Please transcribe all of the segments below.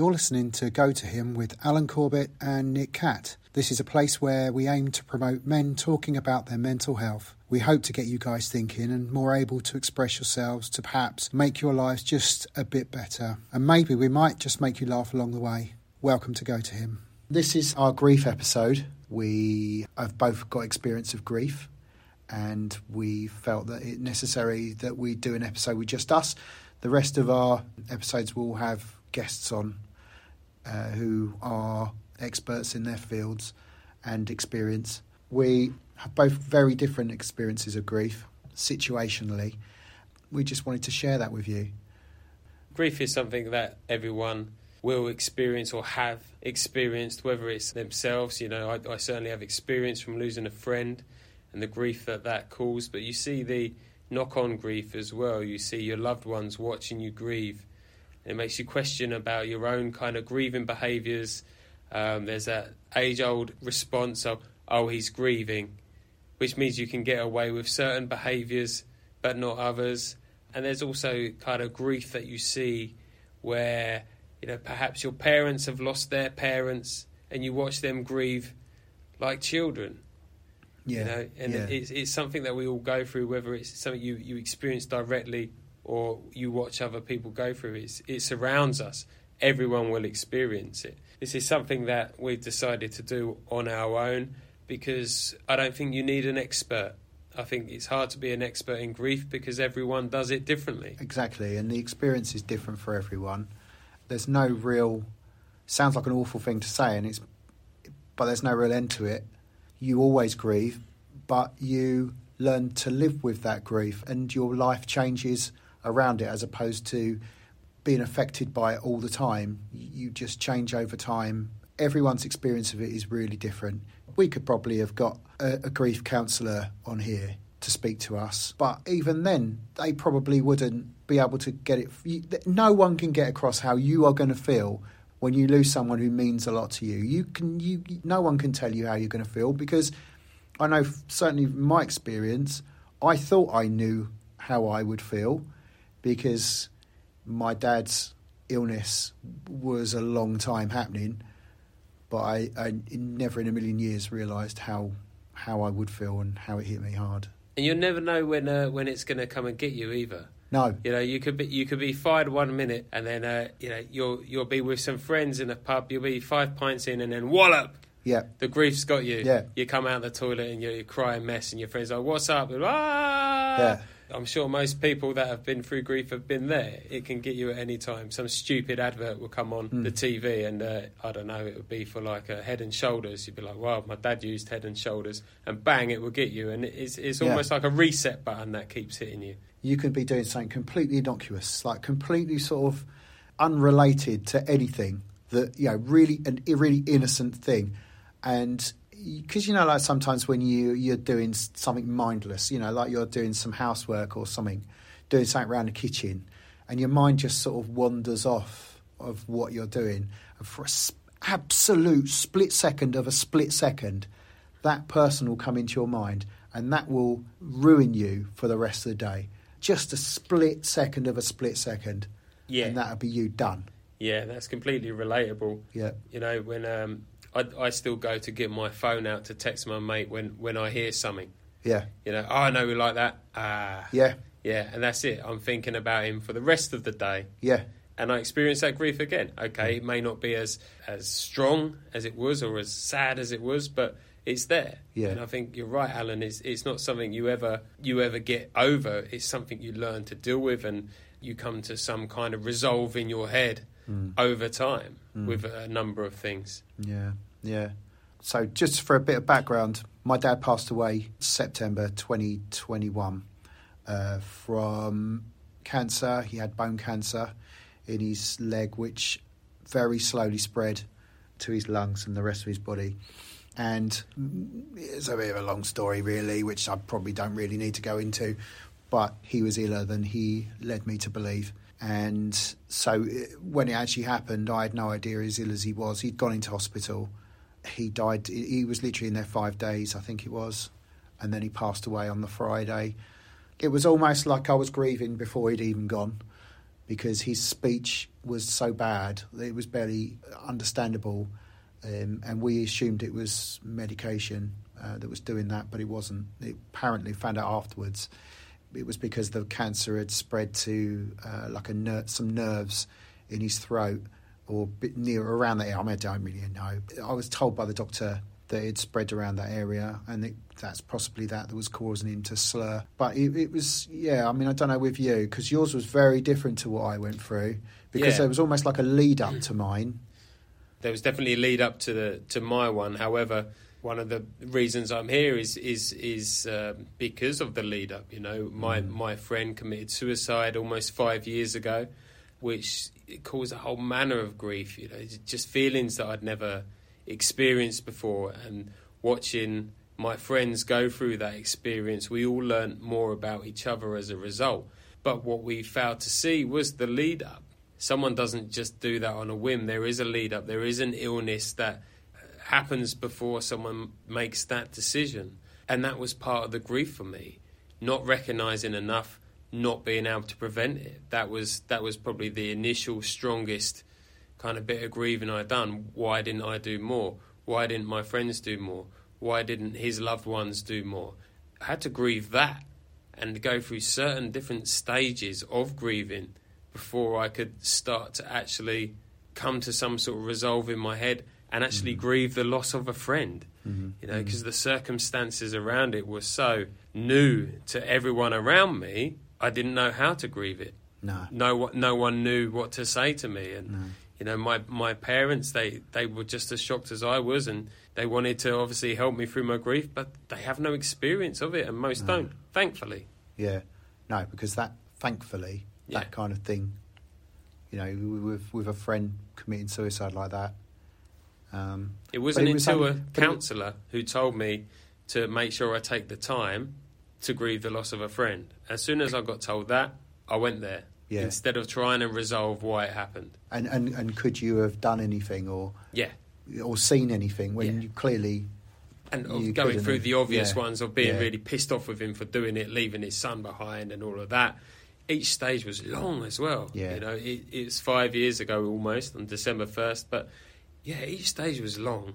You're listening to Go to Him with Alan Corbett and Nick Catt. This is a place where we aim to promote men talking about their mental health. We hope to get you guys thinking and more able to express yourselves to perhaps make your lives just a bit better. And maybe we might just make you laugh along the way. Welcome to Go to Him. This is our grief episode. We have both got experience of grief and we felt that it necessary that we do an episode with just us. The rest of our episodes will have guests on uh, who are experts in their fields and experience. We have both very different experiences of grief, situationally. We just wanted to share that with you. Grief is something that everyone will experience or have experienced, whether it's themselves. You know, I, I certainly have experience from losing a friend and the grief that that caused, but you see the knock on grief as well. You see your loved ones watching you grieve. It makes you question about your own kind of grieving behaviours. Um, there's that age old response of, oh, he's grieving, which means you can get away with certain behaviours but not others. And there's also kind of grief that you see where, you know, perhaps your parents have lost their parents and you watch them grieve like children. Yeah. You know, and yeah. it's, it's something that we all go through, whether it's something you, you experience directly or you watch other people go through. It's, it surrounds us. Everyone will experience it. This is something that we've decided to do on our own because I don't think you need an expert. I think it's hard to be an expert in grief because everyone does it differently. Exactly, and the experience is different for everyone. There's no real sounds like an awful thing to say, and it's but there's no real end to it. You always grieve, but you learn to live with that grief, and your life changes around it as opposed to being affected by it all the time. You just change over time. Everyone's experience of it is really different. We could probably have got a, a grief counsellor on here to speak to us, but even then, they probably wouldn't be able to get it. No one can get across how you are going to feel when you lose someone who means a lot to you. You can, you, no one can tell you how you're going to feel because I know certainly from my experience. I thought I knew how I would feel because my dad's illness was a long time happening, but I, I never in a million years realised how how I would feel and how it hit me hard. And you'll never know when uh, when it's going to come and get you either. No, You know, you could be you could be fired one minute, and then uh, you know you'll you'll be with some friends in a pub. You'll be five pints in, and then wallop. yeah, The grief's got you. Yeah. You come out of the toilet and you're, you're crying mess, and your friends are like, "What's up?" And, ah! Yeah. I'm sure most people that have been through grief have been there. It can get you at any time. Some stupid advert will come on Hmm. the TV, and uh, I don't know, it would be for like a Head and Shoulders. You'd be like, "Wow, my dad used Head and Shoulders," and bang, it will get you. And it's it's Yeah. almost like a reset button that keeps hitting you. you could be doing something completely innocuous, like completely sort of unrelated to anything that you know, really an a really innocent thing, and because you know, like sometimes when you you're doing something mindless, you know, like you're doing some housework or something, doing something around the kitchen, and your mind just sort of wanders off of what you're doing, and for a s- absolute split second of a split second, that person will come into your mind, and that will ruin you for the rest of the day. Just a split second of a split second, Yeah, and that'll be you done. yeah, that's completely relatable. Yeah, You know, when um, I, I still go to get my phone out to text my mate when, when I hear something. yeah, You know, oh, I know we like that. Ah, yeah, yeah, and that's it. I'm thinking about him for the rest of the day, yeah, and I experience that grief again. Okay, it may not be as as strong as it was or as sad as it was, but it's there. Yeah. And I think you're right, Alan. It's it's not something you ever you ever get over. It's something you learn to deal with, and you come to some kind of resolve in your head Mm. over time with a number of things. yeah, yeah. So, just for a bit of background, my dad passed away September 2021 uh, from cancer. He had bone cancer in his leg, which very slowly spread to his lungs and the rest of his body. And it's a bit of a long story, really, which I probably don't really need to go into. But he was iller than he led me to believe. And so uh, when it actually happened, I had no idea as ill as he was. He'd gone into hospital. He died, he was literally in there five days, I think it was. And then he passed away on the Friday. It was almost like I was grieving before he'd even gone because his speech was so bad it was barely understandable, um, and we assumed it was medication uh, that was doing that, but it wasn't. It apparently found out afterwards it was because the cancer had spread to uh, like ner- some nerves in his throat or bit near around that area. I, mean, I don't really know. I was told by the doctor that it spread around that area, and it, that's possibly that that was causing him to slur. But it, it was, yeah. I mean, I don't know with you because yours was very different to what I went through because Yeah. there was almost like a lead up to mine. there was definitely a lead up to the to my one. However, one of the reasons I'm here is is is um, because of the lead up. You know, my my friend committed suicide almost five years ago, which caused a whole manner of grief. You know, just feelings that I'd never experienced before, and watching my friends go through that experience, we all learnt more about each other as a result. But what we failed to see was the lead up someone doesn't just do that on a whim. There is a lead up. There is an illness that happens before someone makes that decision. And that was part of the grief for me. Not recognizing enough, not being able to prevent it. That was that was probably the initial strongest kind of bit of grieving I'd done. Why didn't I do more? Why didn't my friends do more? Why didn't his loved ones do more? I had to grieve that and go through certain different stages of grieving before I could start to actually come to some sort of resolve in my head and actually mm-hmm. grieve the loss of a friend. Mm-hmm. You know, because mm-hmm. the circumstances around it were so new to everyone around me, I didn't know how to grieve it. No, No one, no one knew what to say to me, and no. you know, my my parents they they were just as shocked as I was, and they wanted to obviously help me through my grief, but they have no experience of it, and most No. don't, thankfully. Yeah, no, because that thankfully Yeah. that kind of thing, you know, with with a friend committing suicide like that. Um, It wasn't it was until a counsellor who told me to make sure I take the time to grieve the loss of a friend. As soon as I got told that, I went there Yeah. instead of trying to resolve why it happened. and, and and could you have done anything or Yeah, or seen anything when Yeah. you clearly and You going couldn't through the obvious yeah, ones of being really pissed off with him for doing it, leaving his son behind, and all of that. Each stage was long as well. Yeah. you know, it, it's five years ago almost on December first, but yeah, each stage was long.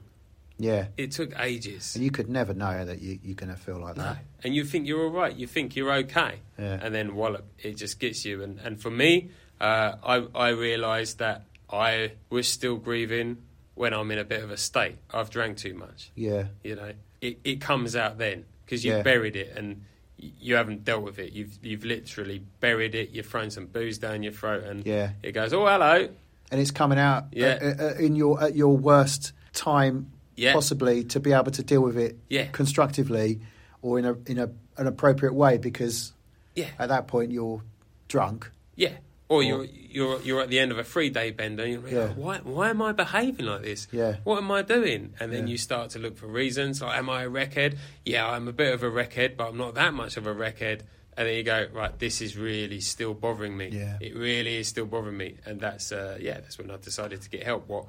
Yeah, It took ages. and you could never know that you, you're going to feel like No. that. And you think you're all right. You think you're okay. Yeah. And then wallop, it just gets you. And, and for me, uh, I, I realised that I was still grieving when I'm in a bit of a state. I've drank too much. Yeah, You know, it, it comes out then because you've Yeah. buried it and you haven't dealt with it. You've you've literally buried it. You've thrown some booze down your throat, and yeah, it goes, "Oh, hello, and it's coming out Yeah. uh, uh, in your at your worst time yeah, possibly to be able to deal with it yeah, constructively or in a in a an appropriate way because yeah, at that point you're drunk. yeah." Or Or- you're you're you're at the end of a three day bender. And you're like, Yeah. why why am I behaving like this? Yeah, what am I doing? And then Yeah. you start to look for reasons. Like, am I a wreckhead? Yeah, I'm a bit of a wreckhead, but I'm not that much of a wreckhead. And then you go, right, this is really still bothering me. Yeah. It really is still bothering me. And that's, uh, yeah, that's when I decided to get help. What?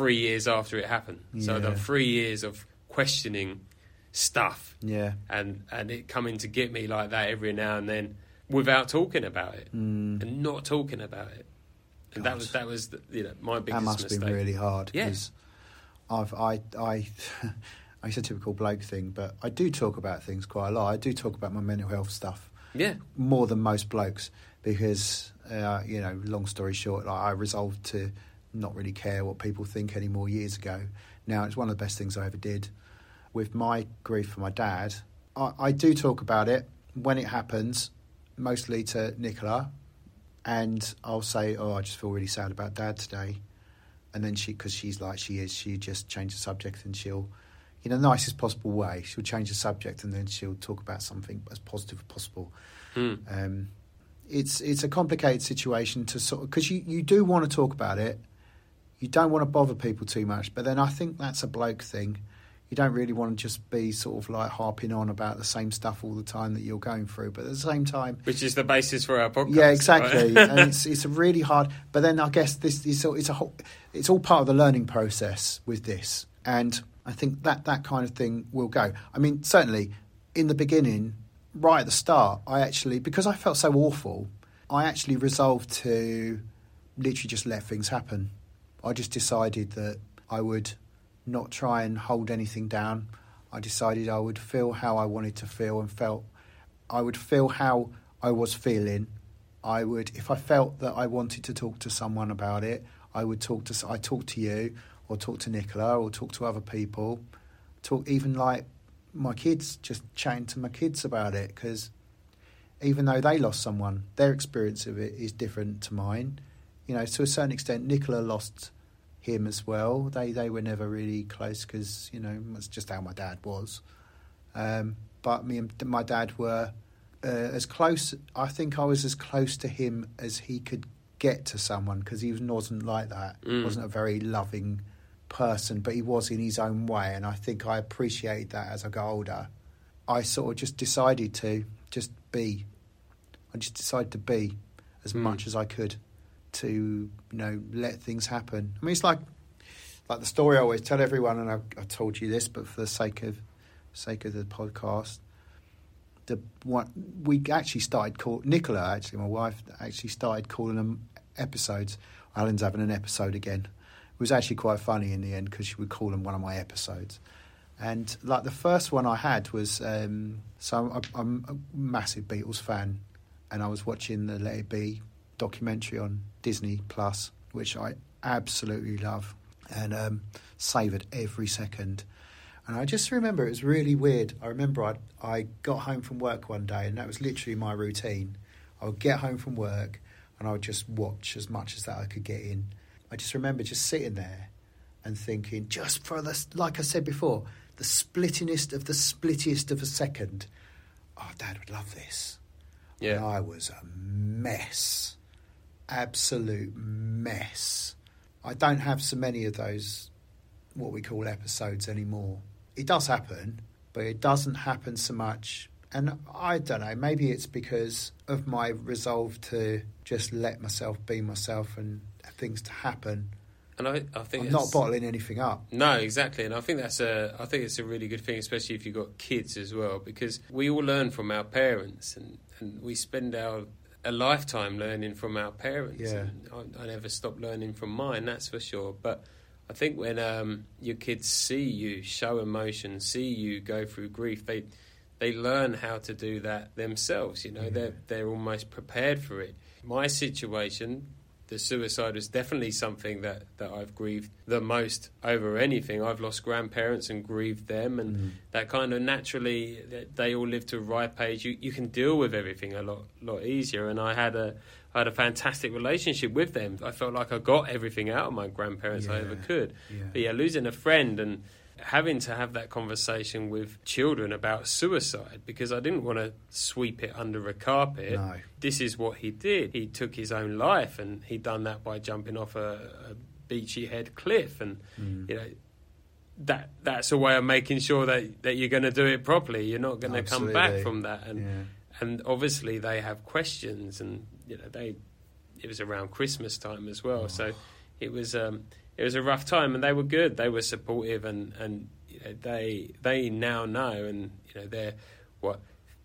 Three years after it happened. So I've three years of questioning stuff yeah, and, and it coming to get me like that every now and then without talking about it mm, and not talking about it. And that was, that was, the, you know, my biggest. that must mistake. have been really hard. Yeah. because I've I I. It's a typical bloke thing, but I do talk about things quite a lot. I do talk about my mental health stuff Yeah, more than most blokes because, uh, you know, long story short, like, I resolved to not really care what people think anymore years ago. Now, it's one of the best things I ever did. With my grief for my dad, I, I do talk about it when it happens, mostly to Nicola, and I'll say, "Oh, I just feel really sad about dad today," and then she, because she's like she is, she just change the subject and she'll, in the nicest possible way, she'll change the subject and then she'll talk about something as positive as possible. Hmm. Um, it's it's a complicated situation to sort of because you, you do want to talk about it, you don't want to bother people too much, but then I think that's a bloke thing. You don't really want to just be sort of like harping on about the same stuff all the time that you're going through, but at the same time, which is the basis for our podcast. yeah, exactly. right? and it's it's a really hard. But then I guess this is all- it's a whole, it's all part of the learning process with this, and I think that that kind of thing will go. I mean, certainly in the beginning, right at the start, I actually because I felt so awful, I actually resolved to literally just let things happen. I just decided that I would not try and hold anything down. I decided I would feel how I wanted to feel and felt I would feel how I was feeling. I would if I felt that I wanted to talk to someone about it, I would talk to I talk to you or talk to Nicola or talk to other people. Talk even like my kids just chatting to my kids about it because even though they lost someone, their experience of it is different to mine. You know, to a certain extent, Nicola lost him as well. They they were never really close because you know that's just how my dad was. Um, but me and my dad were uh, as close. I think I was as close to him as he could get to someone because he wasn't like that. Mm. wasn't a very loving person, but he was in his own way, and I think I appreciate that as I got older. I sort of just decided to just be. I just decided to be as Mm. much as I could to you know let things happen. I mean, it's like like the story I always tell everyone, and I've, I've told you this, but for the sake of sake of the podcast, the one we actually started call Nicola actually my wife actually started calling them episodes. Alan's having an episode again. It was actually quite funny in the end because she would call them one of my episodes. And like the first one I had was um, so I'm, I'm a massive Beatles fan, and I was watching the Let It Be documentary on Disney Plus, which I absolutely love and um, savoured every second. And I just remember it was really weird. I remember I I got home from work one day, and that was literally my routine. I would get home from work, and I would just watch as much as that I could get in. I just remember just sitting there and thinking, just for the like I said before, the splittingest of the splittiest of a second. Oh, Dad would love this. And Yeah. I was a mess, absolute mess. I don't have so many of those what we call episodes anymore. It does happen, but it doesn't happen so much. And I don't know, maybe it's because of my resolve to just let myself be myself and things to happen. And I, I think I'm not bottling anything up. No, exactly, and I think that's a I think it's a really good thing, especially if you've got kids as well, because we all learn from our parents, and, and we spend our a lifetime learning from our parents. Yeah. And I, I never stop learning from mine, that's for sure. But I think when um, your kids see you show emotion, see you go through grief, they they learn how to do that themselves. You know, Yeah. they're they're almost prepared for it. My situation, the suicide was definitely something that, that I've grieved the most over anything. I've lost grandparents and grieved them, and Mm. that kind of naturally they all live to a ripe age. You you can deal with everything a lot lot easier. And I had a I had a fantastic relationship with them. I felt like I got everything out of my grandparents I ever could. Yeah. But yeah, losing a friend and having to have that conversation with children about suicide because I didn't want to sweep it under a carpet. No. This is what he did. He took his own life, and he done that by jumping off a, a beachy head cliff. And Mm. you know that that's a way of making sure that, that you're going to do it properly. You're not going to come back from that. And yeah. and obviously they have questions and you know they it was around christmas time as well so it was um it was a rough time and they were good. They were supportive and and you know, they they now know and you know they're what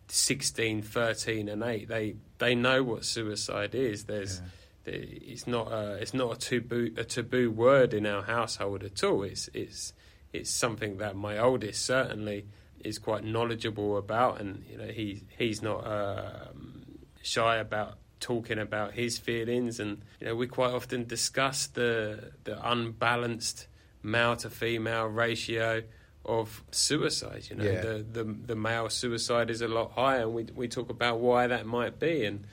16 13 and 8 they they know what suicide is. There's Yeah. there- it's not a it's not a taboo a taboo word in our household at all. It's it's it's something that my oldest certainly is quite knowledgeable about, and you know he he's not um, shy about talking about his feelings, and you know we quite often discuss the the unbalanced male to female ratio of suicide. You know Yeah. the, the the male suicide is a lot higher, and we we talk about why that might be, and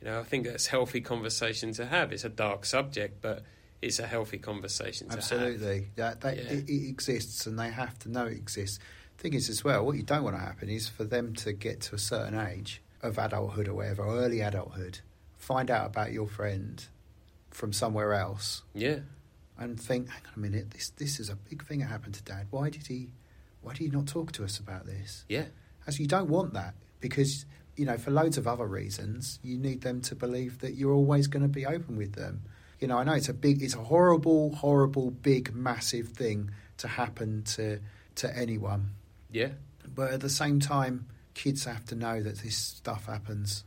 you know I think that's healthy conversation to have. It's a dark subject, but it's a healthy conversation to have. Absolutely, that, that Yeah. it, it exists, and they have to know it exists. Thing is, as well, what you don't want to happen is for them to get to a certain age of adulthood or whatever, or early adulthood, find out about your friend from somewhere else, Yeah. and think, "Hang on a minute, this this is a big thing that happened to Dad. Why did he? Why did he not talk to us about this?" Yeah. As you don't want that because you know for loads of other reasons you need them to believe that you're always going to be open with them. You know, I know it's a big, it's a horrible, horrible, big, massive thing to happen to to anyone, Yeah. but at the same time, kids have to know that this stuff happens,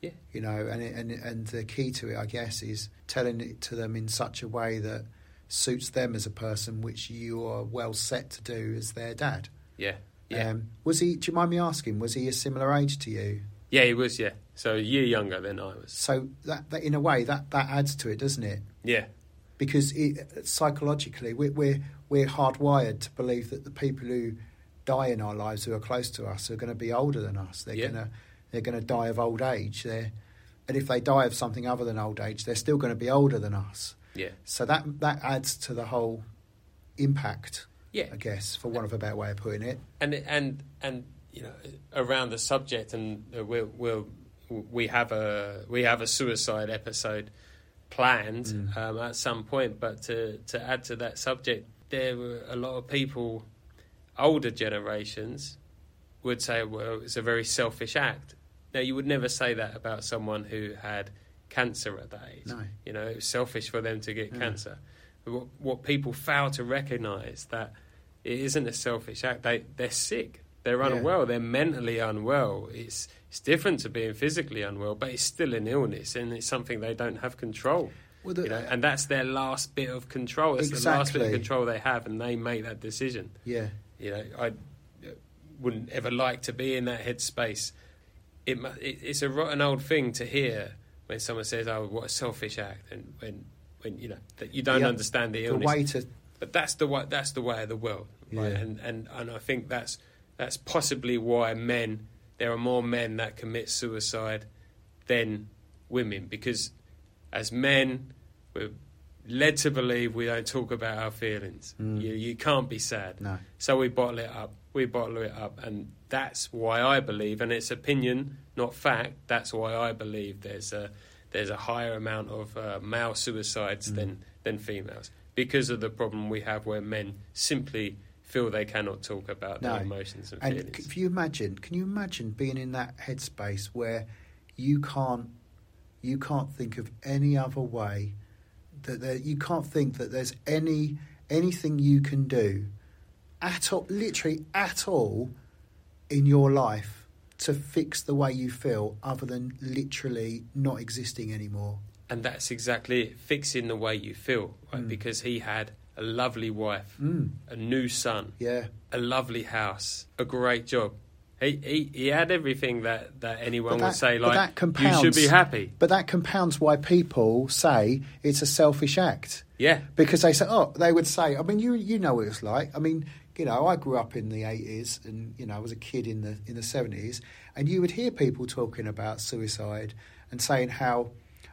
Yeah. You know, and it, and and the key to it, I guess, is telling it to them in such a way that suits them as a person, which you are well set to do as their dad. Yeah. Yeah. Um, was he? Do you mind me asking? Was he a similar age to you? yeah, he was. Yeah. So a year younger than I was. So that, that in a way, that that adds to it, doesn't it? Yeah. Because it, psychologically, we're, we're we're hardwired to believe that the people who die in our lives who are close to us are going to be older than us. They're Yeah. going to they're going to die of old age. They're, and if they die of something other than old age, they're still going to be older than us. Yeah. So that that adds to the whole impact, Yeah. I guess, for want of a better way of putting it. and and and you know around the subject and we'll, we'll we have a we have a suicide episode planned Mm. um, at some point but to to add to that subject there were a lot of people older generations would say well it's a very selfish act now you would never say that about someone who had cancer at that age No. you know it was selfish for them to get Yeah. cancer but what, what people fail to recognize that it isn't a selfish act. They they're sick. They're Yeah. unwell. They're mentally unwell. It's it's different to being physically unwell, but it's still an illness, and it's something they don't have control. Well, the- you know, and that's their last bit of control. That's the last bit of control they have, and they make that decision. yeah, You know, I wouldn't ever like to be in that headspace. It, it it's a rotten old thing to hear when someone says, "Oh, what a selfish act," and when when you know that you don't Yeah. understand the illness. the way to But that's the way that's the way of the world, right? Yeah. And and and I think that's that's possibly why men there are more men that commit suicide than women because as men we're led to believe we don't talk about our feelings. Mm. You you can't be sad, no. so we bottle it up. We bottle it up, and that's why I believe, and it's opinion, not fact. That's why I believe there's a there's a higher amount of uh, male suicides Mm. than than females because of the problem we have where men simply feel they cannot talk about No. their emotions and, And feelings. if you imagine, can you imagine being in that headspace where you can't, you can't think of any other way that there, you can't think that there's any anything you can do at all, literally at all, in your life to fix the way you feel, other than literally not existing anymore. And that's exactly it, fixing the way you feel, right? Mm. Because he had a lovely wife, Mm. a new son, Yeah, a lovely house, a great job. He he, he had everything that, that anyone But would say, like, that you should be happy. but that compounds why people say it's a selfish act. Yeah, because they say, oh, they would say, I mean, you you know what it's like. I mean, you know, I grew up in the eighties, and you know, I was a kid in the in the seventies, and you would hear people talking about suicide and saying how.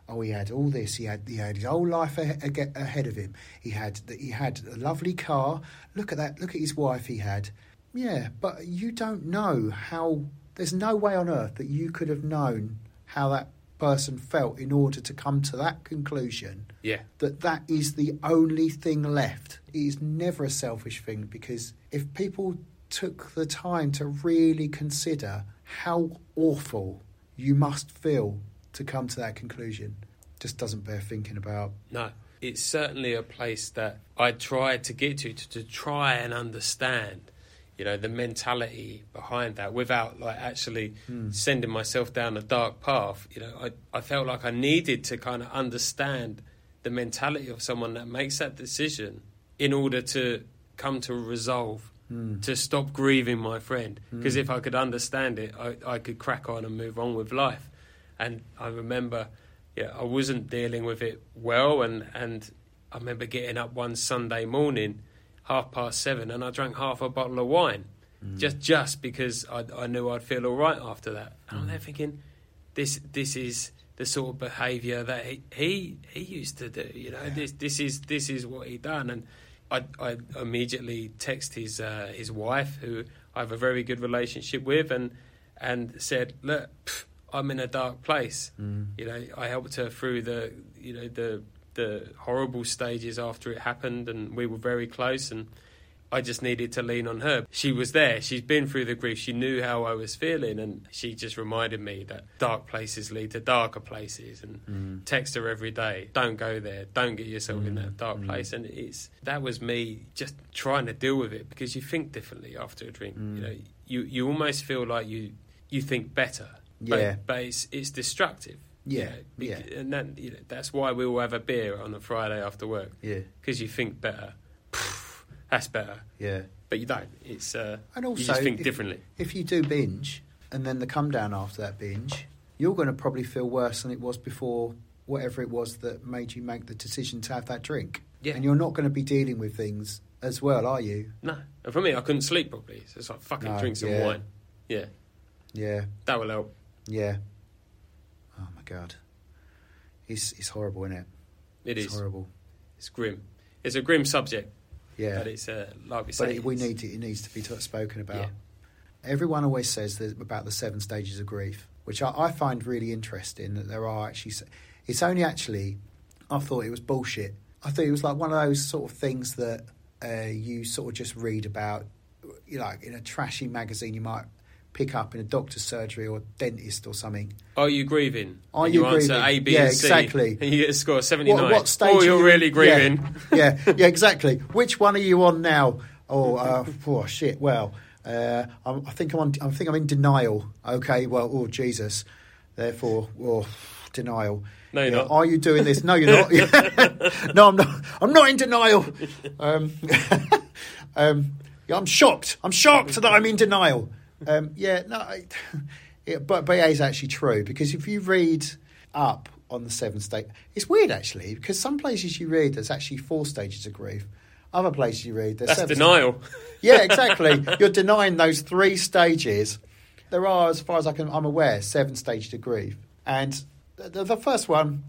Oh, he had all this. He had he had his whole life ahead of him. He had that he had a lovely car. Look at that. Look at his wife. He had. Yeah, but you don't know how. There's no way on earth that you could have known how that person felt in order to come to that conclusion yeah, that that is the only thing left. It is never a selfish thing because if people took the time to really consider how awful you must feel to come to that conclusion, just doesn't bear thinking about. no. It's certainly a place that I tried to get to, to to try and understand, you know, the mentality behind that without like actually Hmm. sending myself down a dark path. You know, I I felt like I needed to kind of understand the mentality of someone that makes that decision in order to come to a resolve Hmm. to stop grieving my friend. Because Mm. if I could understand it, I, I could crack on and move on with life. And I remember, yeah, I wasn't dealing with it well, and and I remember getting up one Sunday morning, half past seven, and I drank half a bottle of wine, Mm. just just because I, I knew I'd feel all right after that. And I'm Mm. there thinking, this this is the sort of behaviour that he, he he used to do. You know, Yeah. this this is this is what he done, and I I immediately text his uh, his wife, who I have a very good relationship with, and and said, look, pff, I'm in a dark place. Mm. You know, I helped her through the you know the the horrible stages after it happened, and we were very close, and. I just needed to lean on her. She was there. She's been through the grief. She knew how I was feeling, and she just reminded me that dark places lead to darker places. And Mm. text her every day. Don't go there. Don't get yourself in Mm, that dark mm. place. And it's that was me just trying to deal with it because you think differently after a drink. Mm. You know, you you almost feel like you you think better Yeah. But, but it's it's destructive. You Yeah, yeah. And that, you know, that's why we all have a beer on a Friday after work Yeah, because you think better. That's better, yeah. but you don't. It's uh, And you also, just think if- differently. If you do binge and then the come down after that binge, you're going to probably feel worse than it was before whatever it was that made you make the decision to have that drink. Yeah. And you're not going to be dealing with things as well, are you? No, and for me, I couldn't sleep properly. So it's like fucking No, drink some yeah. wine. Yeah, Yeah, that will help. yeah. God, it's it's horrible, isn't it? It it's is. horrible. It's grim. It's a grim subject, Yeah, but it's uh, like we but say. it, we need to, it needs to be t- spoken about. Yeah. Everyone always says that about the seven stages of grief, which I, I find really interesting. That there are actually, it's only actually, I thought it was bullshit. I thought it was like one of those sort of things that uh, you sort of just read about, you know, like in a trashy magazine you might pick up in a doctor's surgery or dentist or something. Are you grieving? Are And you answer grieving? A, B, Yeah, and C, exactly. And you get a score of 79. What, what stage? Oh, are you're you- really grieving. Yeah, yeah, yeah, exactly. Which one are you on now? Oh, uh, oh shit. Well, uh, I'm, I think I'm on. I think I'm in denial. Okay. Well, oh Jesus. Therefore, oh, denial. No, you're Yeah, not. Are you doing this? No, you're not. no, I'm not. I'm not in denial. Um, um, yeah, I'm shocked. I'm shocked that I'm in denial. Um, yeah, no, I, yeah, but but it is actually true because if you read up on the seven state, it's weird actually because some places you read there's actually four stages of grief. Other places you read there's That's seven denial. yeah, exactly. You're denying those three stages. There are, as far as I can, I'm aware, seven stages of grief, and the, the first one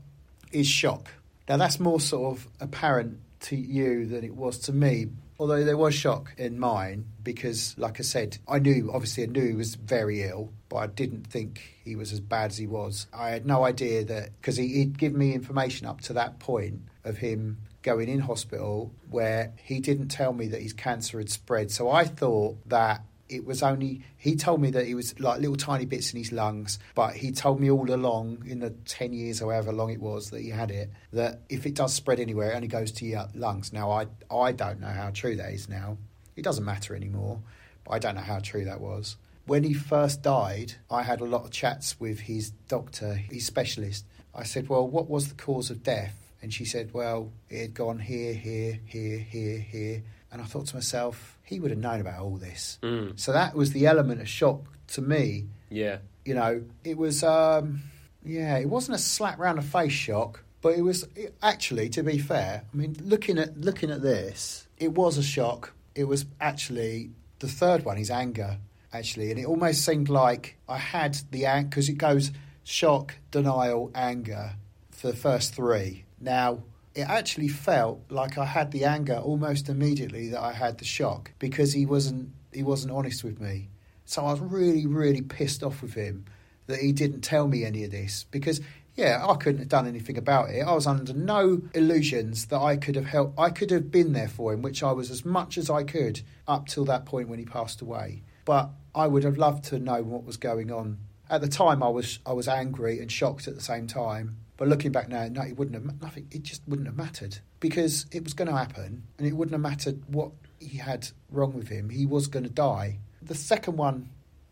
is shock. Now that's more sort of apparent to you than it was to me. Although there was shock in mine because, like I said, I knew obviously I knew he was very ill, but I didn't think he was as bad as he was. I had no idea that because he, he'd given me information up to that point of him going in hospital where he didn't tell me that his cancer had spread. So I thought that it was only he told me that it was like little tiny bits in his lungs, but he told me all along in the ten years, however long it was that he had it, that if it does spread anywhere, it only goes to your lungs. Now I I don't know how true that is now. It doesn't matter anymore, but I don't know how true that was. When he first died, I had a lot of chats with his doctor, his specialist. I said, "Well, what was the cause of death?" And she said, "Well, it had gone here, here, here, here, here." And I thought to myself, he would have known about all this. Mm, So that was the element of shock to me. yeah. You know, it was, um, yeah, it wasn't a slap round the face shock, but it was it, actually, to be fair. I mean, looking at looking at this, it was a shock. It was actually the third one is anger, actually, and it almost seemed like I had the anger because it goes shock, denial, anger for the first three. Now, it actually felt like I had the anger almost immediately that I had the shock because he wasn't he wasn't honest with me. So I was really, really pissed off with him that he didn't tell me any of this because yeah, I couldn't have done anything about it. I was under no illusions that I could have helped. I could have been there for him, which I was as much as I could up till that point when he passed away. But I would have loved to know what was going on. At the time, I was I was angry and shocked at the same time. But looking back now, no, it wouldn't have nothing. It just wouldn't have mattered because it was going to happen, and it wouldn't have mattered what he had wrong with him. He was going to die. The second one,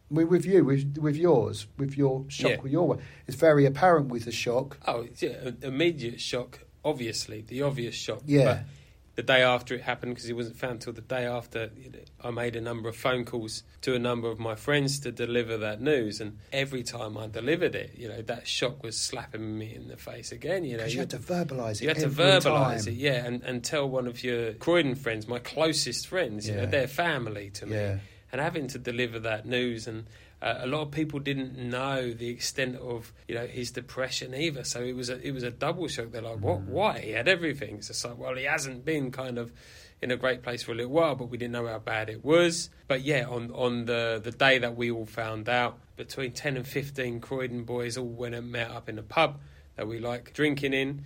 with with you, with with yours, with your shock, Yeah. with your one, it's very apparent with the shock. Oh, yeah, immediate shock, obviously, the obvious shock. Yeah. But the day after it happened, because he wasn't found till the day after, I made a number of phone calls to a number of my friends to deliver that news. And every time I delivered it, you know, that shock was slapping me in the face again. You know, you had to verbalise it. you had to verbalise time. it, yeah, and, and tell one of your Croydon friends, my closest friends, you know, Yeah. they're family to me, Yeah. and having to deliver that news, and uh, a lot of people didn't know the extent of you know his depression either, so it was a it was a double shock. They're like, Mm. what? Why? He had everything. It's just like, well, he hasn't been kind of in a great place for a little while, but we didn't know how bad it was. But yeah, on on the the day that we all found out, between ten and fifteen Croydon boys all went and met up in a pub that we like drinking in.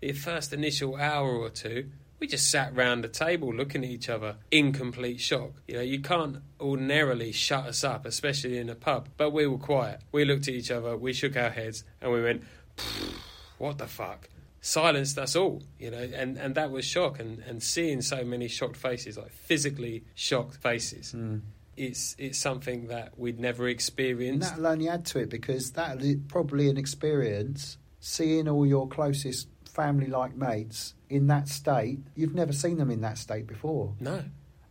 The first initial hour or two, we just sat round the table looking at each other in complete shock. You know, you can't ordinarily shut us up, especially in a pub. But we were quiet. We looked at each other, we shook our heads, and we went, "What the fuck?" Silenced us all, you know, and, and that was shock. And, and seeing so many shocked faces, like physically shocked faces, Mm. it's it's something that we'd never And experienced. that'll only add to it because that'll probably an experience seeing all your closest family like mates in that state. You've never seen them in that state before. No,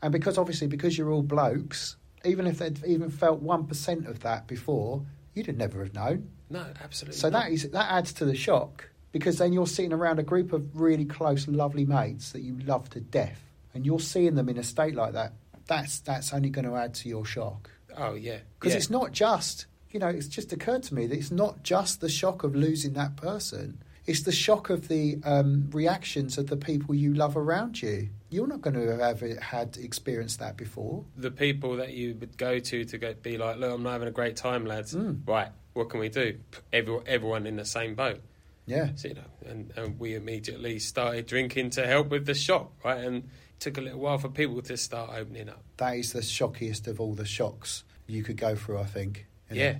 And because obviously because you're all blokes, even if they'd even felt one percent of that before, you'd have never have known. no, absolutely. So not. that is that adds to the shock because then you're sitting around a group of really close, lovely mates that you love to death, and you're seeing them in a state like that. That's that's only going to add to your shock oh yeah, because yeah. it's not just you know it's just occurred to me that it's not just the shock of losing that person. It's the shock of the um, reactions of the people you love around you. You're not going to have ever had experienced that before. the people that you would go to to go be like, look, I'm not having a great time, lads. Mm. Right, what can we do? Every, everyone in the same boat. Yeah, So, you know, and, and we immediately started drinking to help with the shock, right? And it took a little while for people to start opening up. that is the shockiest of all the shocks you could go through. I think. Yeah. it?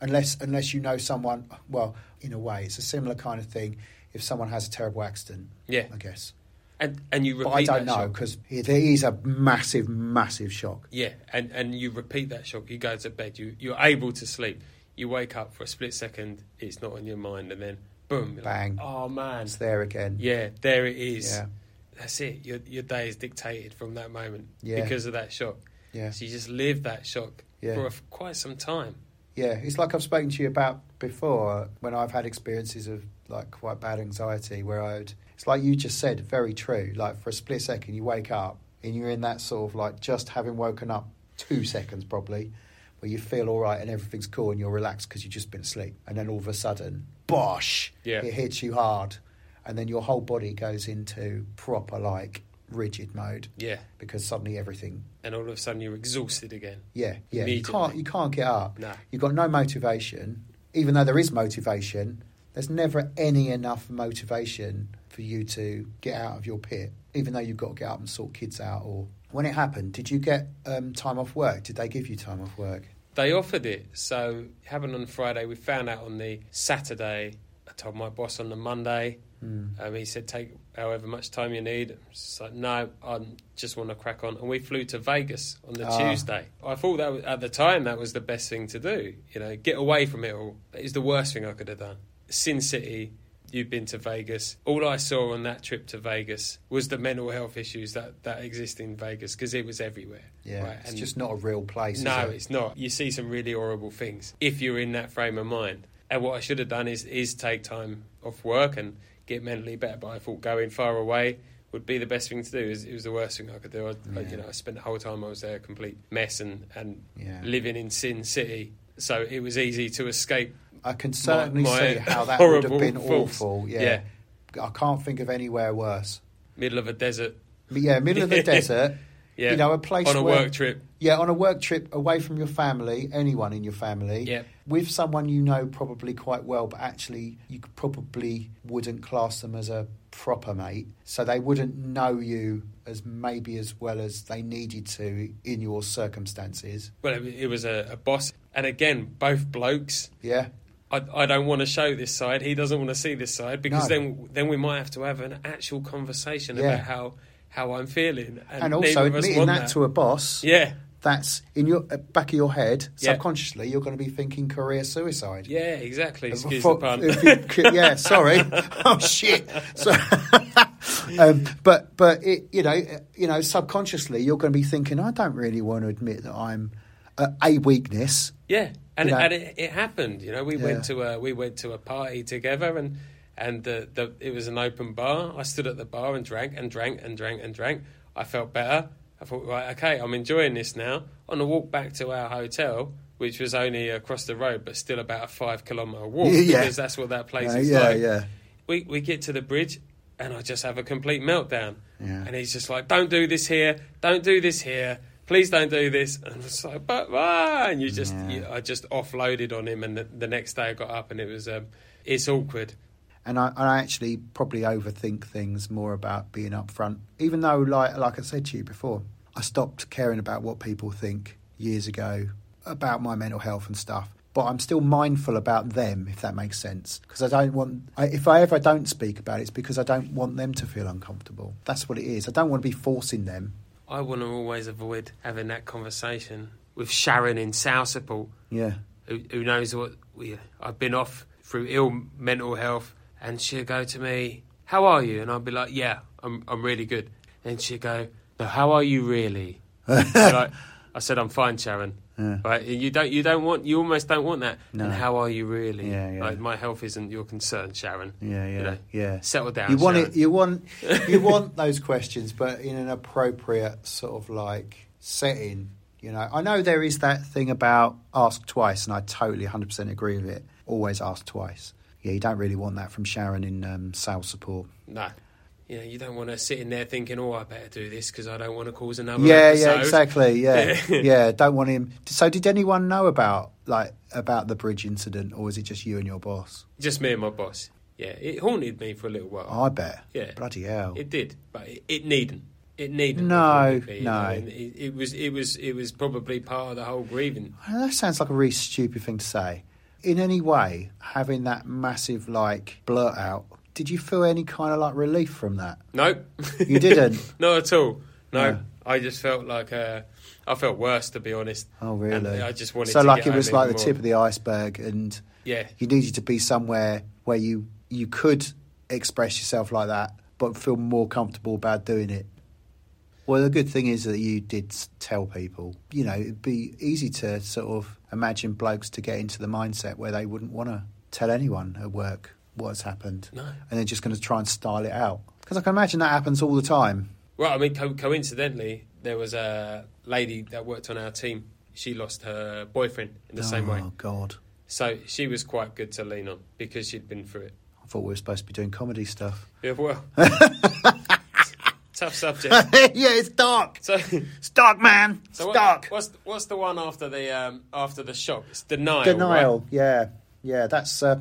Unless unless you know someone. Well, in a way, it's a similar kind of thing. If someone has a terrible accident, Yeah, I guess. and and you repeat But I don't know because there is a massive, massive shock. Yeah, and and you repeat that shock. You go to bed. You you're able to sleep. You wake up for a split second. It's not on your mind, and then boom, you're like, Bang. oh man, It's there again. yeah, there it is. Yeah, That's it. Your your day is dictated from that moment Yeah. because of that shock. yeah, So you just live that shock Yeah. for a, quite some time. Yeah. It's like I've spoken to you about before when I've had experiences of like quite bad anxiety where I'd. It's like you just said, very true. Like for a split second, you wake up and you're in that sort of like just having woken up two seconds probably, where you feel all right and everything's cool and you're relaxed because you've just been asleep, and then all of a sudden, bosh, Yeah. it hits you hard, and then your whole body goes into proper like rigid mode Yeah, because suddenly everything. and all of a sudden you're exhausted again. Yeah, yeah. You can't you can't get up. No. You've got no motivation. Even though there is motivation, there's never any enough motivation for you to get out of your pit. Even though you've got to get up and sort kids out. Or when it happened, did you get um, time off work? Did they give you time off work? They offered it, so it happened on Friday. We found out on the Saturday. I told my boss on the Monday. Hmm. Um, he said, "Take however much time you need." Was like, "No, I just want to crack on." And we flew to Vegas on the Ah. Tuesday. I thought that was, at the time that was the best thing to do. You know, get away from it all. It was the worst thing I could have done. Sin City. You've been to Vegas. All I saw on that trip to Vegas was the mental health issues that, that exist in Vegas because it was everywhere. Yeah, right? it's And- just not a real place. no, it? it's not. You see some really horrible things if you're in that frame of mind. And what I should have done is is take time off work and get mentally better. But I thought going far away would be the best thing to do. It was, it was the worst thing I could do. I, I, Yeah. you know, I spent the whole time I was there a complete mess and and Yeah. living in Sin City. So it was easy to escape. I can certainly my see how that would have been thoughts. awful. Yeah. Yeah. I can't think of anywhere worse. Middle of a desert. But yeah, middle of the desert. Yeah, You know, a place on a where- work trip. Yeah, on a work trip away from your family, anyone in your family, Yeah. with someone you know probably quite well, but actually you probably wouldn't class them as a proper mate. So they wouldn't know you as maybe as well as they needed to in your circumstances. Well, it, was a, a boss, and again, both blokes. Yeah, I, I don't want to show this side. He doesn't want to see this side because No. then then we might have to have an actual conversation Yeah. about how how I'm feeling. And, and, also admitting want that, to a boss. yeah, That's in your uh, back of your head Yeah. subconsciously. You're going to be thinking career suicide. yeah, exactly. Excuse for- the pun. yeah, sorry. oh shit. So, um, but but it, you know uh, you know subconsciously you're going to be thinking I don't really want to admit that I'm uh, a weakness. Yeah, and, You know? and it, it happened. You know, we Yeah. went to a we went to a party together, and and the, the it was an open bar. I stood at the bar and drank and drank and drank and drank. I felt better. I thought, right, okay, I'm enjoying this now. On the walk back to our hotel, which was only across the road, but still about a five kilometre walk Yeah. because that's what that place Uh, is yeah, like. yeah, We we get to the bridge, and I just have a complete meltdown. yeah. And he's just like, "Don't do this here. Don't do this here. Please don't do this." And it's like, "But why?" And you just, you, I just offloaded on him. And the, the next day, I got up, and it was, um, it's awkward. And I, I actually probably overthink things more about being upfront. Even though, like like I said to you before, I stopped caring about what people think years ago about my mental health and stuff. But I'm still mindful about them, if that makes sense. Because I don't want, I, if I ever don't speak about it, it's because I don't want them to feel uncomfortable. That's what it is. I don't want to be forcing them. I want to always avoid having that conversation with Sharon in Southport, Yeah. who, who knows what we, I've been off through ill mental health, and she'd go to me, "How are you?" And I'd be like, "Yeah, I'm I'm really good." And she'd go, "No, how are you really?" like, I said, "I'm fine, Sharon." Yeah. Right? You don't you don't want you almost don't want that. No. And how are you really? Yeah, yeah. Like my health isn't your concern, Sharon. Yeah, yeah, You know, yeah. Settle down. You want Sharon. it. You want. You want those questions, but in an appropriate sort of like setting. You know, I know there is that thing about ask twice, and I totally 100% agree with it. Always ask twice. Yeah, you don't really want that from Sharon in um, sales support. No. You know, you don't want to sit in there thinking, "Oh, I better do this because I don't want to cause another." Yeah, episode. yeah, exactly. Yeah, Yeah. yeah. Don't want him. So, did anyone know about like about the bridge incident, or was it just you and your boss? Just me and my boss. Yeah, it haunted me for a little while. I bet. Yeah. Bloody hell. It did, but it, it needn't. It needn't. No, have haunted me, you no. It, it was. It was. It was probably part of the whole grieving. That sounds like a really stupid thing to say. In any way, having that massive like blurt out, did you feel any kind of like relief from that? Nope. You didn't. Not at all. No, No. I just felt like uh, I felt worse to be honest. Oh, really? And I just wanted so, like, it was like the even tip of the iceberg, and Yeah, you needed to be somewhere where you you could express yourself like that, but feel more comfortable about doing it. Well, the good thing is that you did tell people. You know, it'd be easy to sort of imagine blokes to get into the mindset where they wouldn't want to tell anyone at work what's happened, No. and they're just going to try and style it out. Because I can imagine that happens all the time. Well, I mean, co- coincidentally, there was a lady that worked on our team. She lost her boyfriend in the same way. Oh God! So she was quite good to lean on because she'd been through it. I thought we were supposed to be doing comedy stuff. Yeah, well, tough subject. yeah, it's dark. So, It's dark, man. It's so what- dark. what's what's the one after the um, after the shock? It's denial. Denial. right? Yeah, yeah. That's uh,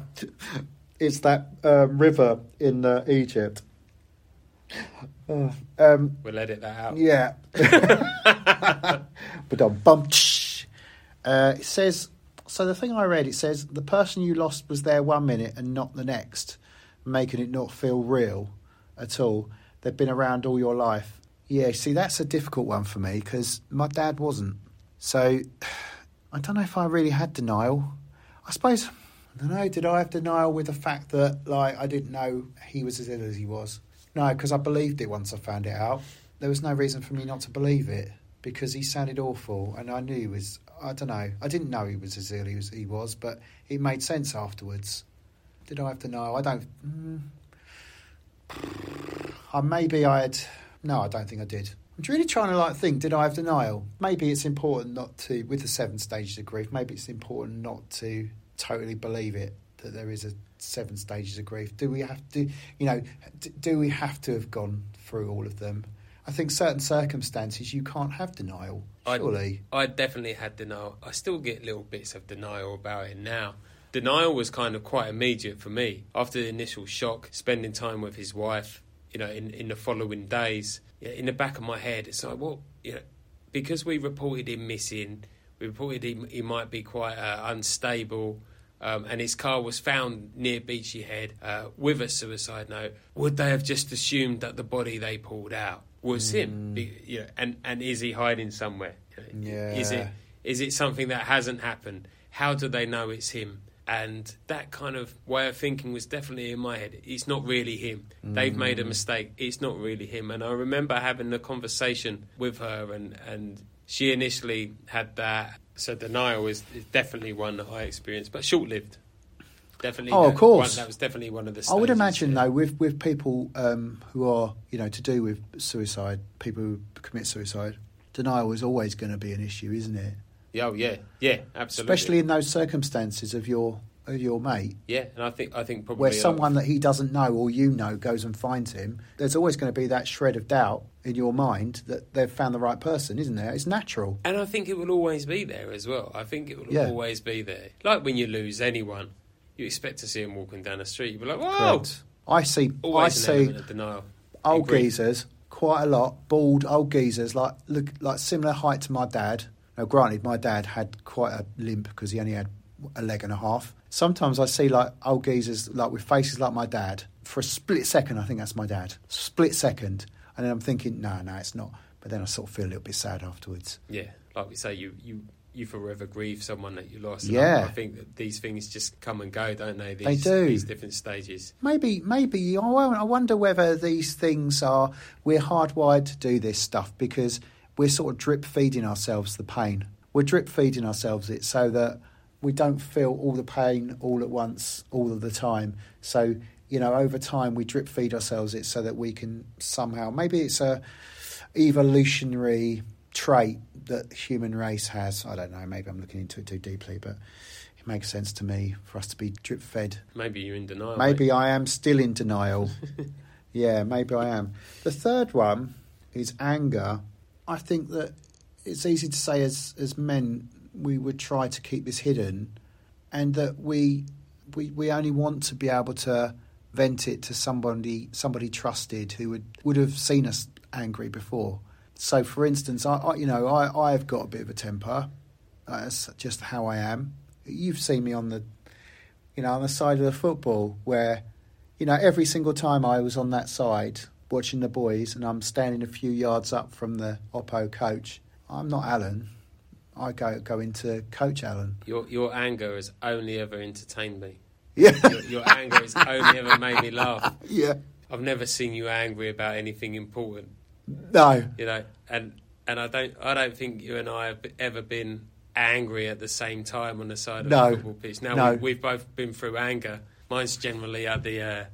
it's that um, river in uh, Egypt. Uh, um, We'll edit that out. yeah. but on bum. Uh, it says. So the thing I read, it says the person you lost was there one minute and not the next, making it not feel real at all. They've been around all your life. Yeah, see, that's a difficult one for me because my dad wasn't. So I don't know if I really had denial. I suppose I don't know. Did I have denial with the fact that like I didn't know he was as ill as he was? No, because I believed it once I found it out. There was no reason for me not to believe it because he sounded awful, and I knew he was. I don't know. I didn't know he was as ill as he was, but it made sense afterwards. Did I have denial? I don't. Mm, I maybe I had. No, I don't think I did. I'm really trying to like think. Did I have denial? Maybe it's important not to, with the seven stages of grief. Maybe it's important not to totally believe it that there is a seven stages of grief. Do we have to? You know, do we have to have gone through all of them? I think certain circumstances you can't have denial. Surely, I definitely had denial. I still get little bits of denial about it now. Denial was kind of quite immediate for me. After the initial shock, spending time with his wife, you know, in, in the following days, in the back of my head, it's like, well, you know, because we reported him missing, we reported he, he might be quite uh, unstable, um, and his car was found near Beachy Head uh, with a suicide note, would they have just assumed that the body they pulled out was him? Be, you know, and, and is he hiding somewhere? Know, Is it Yeah. is it something that hasn't happened? How do they know it's him? And that kind of way of thinking was definitely in my head. It's not really him. They've made a mistake. It's not really him. And I remember having the conversation with her, and, and she initially had that. So denial is, is definitely one that I experienced, but short lived. Definitely. Oh, of course. one- that was definitely one of the. I would imagine yeah. though, with with people um, who are you know to do with suicide, people who commit suicide, denial is always going to be an issue, isn't it? Yeah, Oh, yeah, yeah, absolutely. Especially in those circumstances of your of your mate, Yeah, and I think I think probably where someone that he doesn't know or you know goes and finds him. There's always going to be that shred of doubt in your mind that they've found the right person, isn't there? It's natural. And I think it will always be there as well. I think it will Yeah. always be there. Like when you lose anyone, you expect to see them walking down the street. You'll be like! Correct. I see. I Always an see old geezers, quite a lot, bald old geezers, like look like similar height to my dad. Now, granted, my dad had quite a limp because he only had a leg and a half. Sometimes I see like old geezers, like with faces like my dad. For a split second, I think that's my dad. Split second, and then I'm thinking, no, no, it's not. But then I sort of feel a little bit sad afterwards. Yeah, like we say, you you you forever grieve someone that you lost. Yeah. I, I think that these things just come and go, don't they? These, They do. These different stages. Maybe, maybe. I won- I wonder whether these things are. We're hardwired to do this stuff because we're sort of drip feeding ourselves the pain. We're drip feeding ourselves it so that we don't feel all the pain all at once, all of the time. So you know, over time, we drip feed ourselves it so that we can somehow. Maybe it's a evolutionary trait that human race has. I don't know. Maybe I'm looking into it too deeply, but it makes sense to me for us to be drip fed. Maybe you're in denial. Maybe mate. I am still in denial. yeah, maybe I am. The third one is anger. I think that it's easy to say as as men we would try to keep this hidden, and that we we we only want to be able to vent it to somebody somebody trusted who would would have seen us angry before. So, for instance, I, I you know I I've got a bit of a temper. That's just how I am. You've seen me on the you know, on the side of the football where, you know, every single time I was on that side watching the boys and I'm standing a few yards up from the Oppo coach, I'm not Alan. I go go into Coach Alan. Your your anger has only ever entertained me. Yeah, Your, your anger has only ever made me laugh. yeah. I've never seen you angry about anything important. No, You know, and and I don't I don't think you and I have ever been angry at the same time on the side of No. the football pitch. Now No. we, we've both been through anger. Mine's generally at the uh,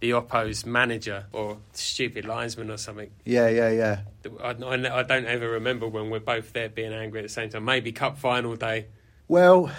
the opposed manager or stupid linesman or something. yeah, yeah, yeah. I, I, I don't ever remember when we're both there being angry at the same time. Maybe cup final day, Well,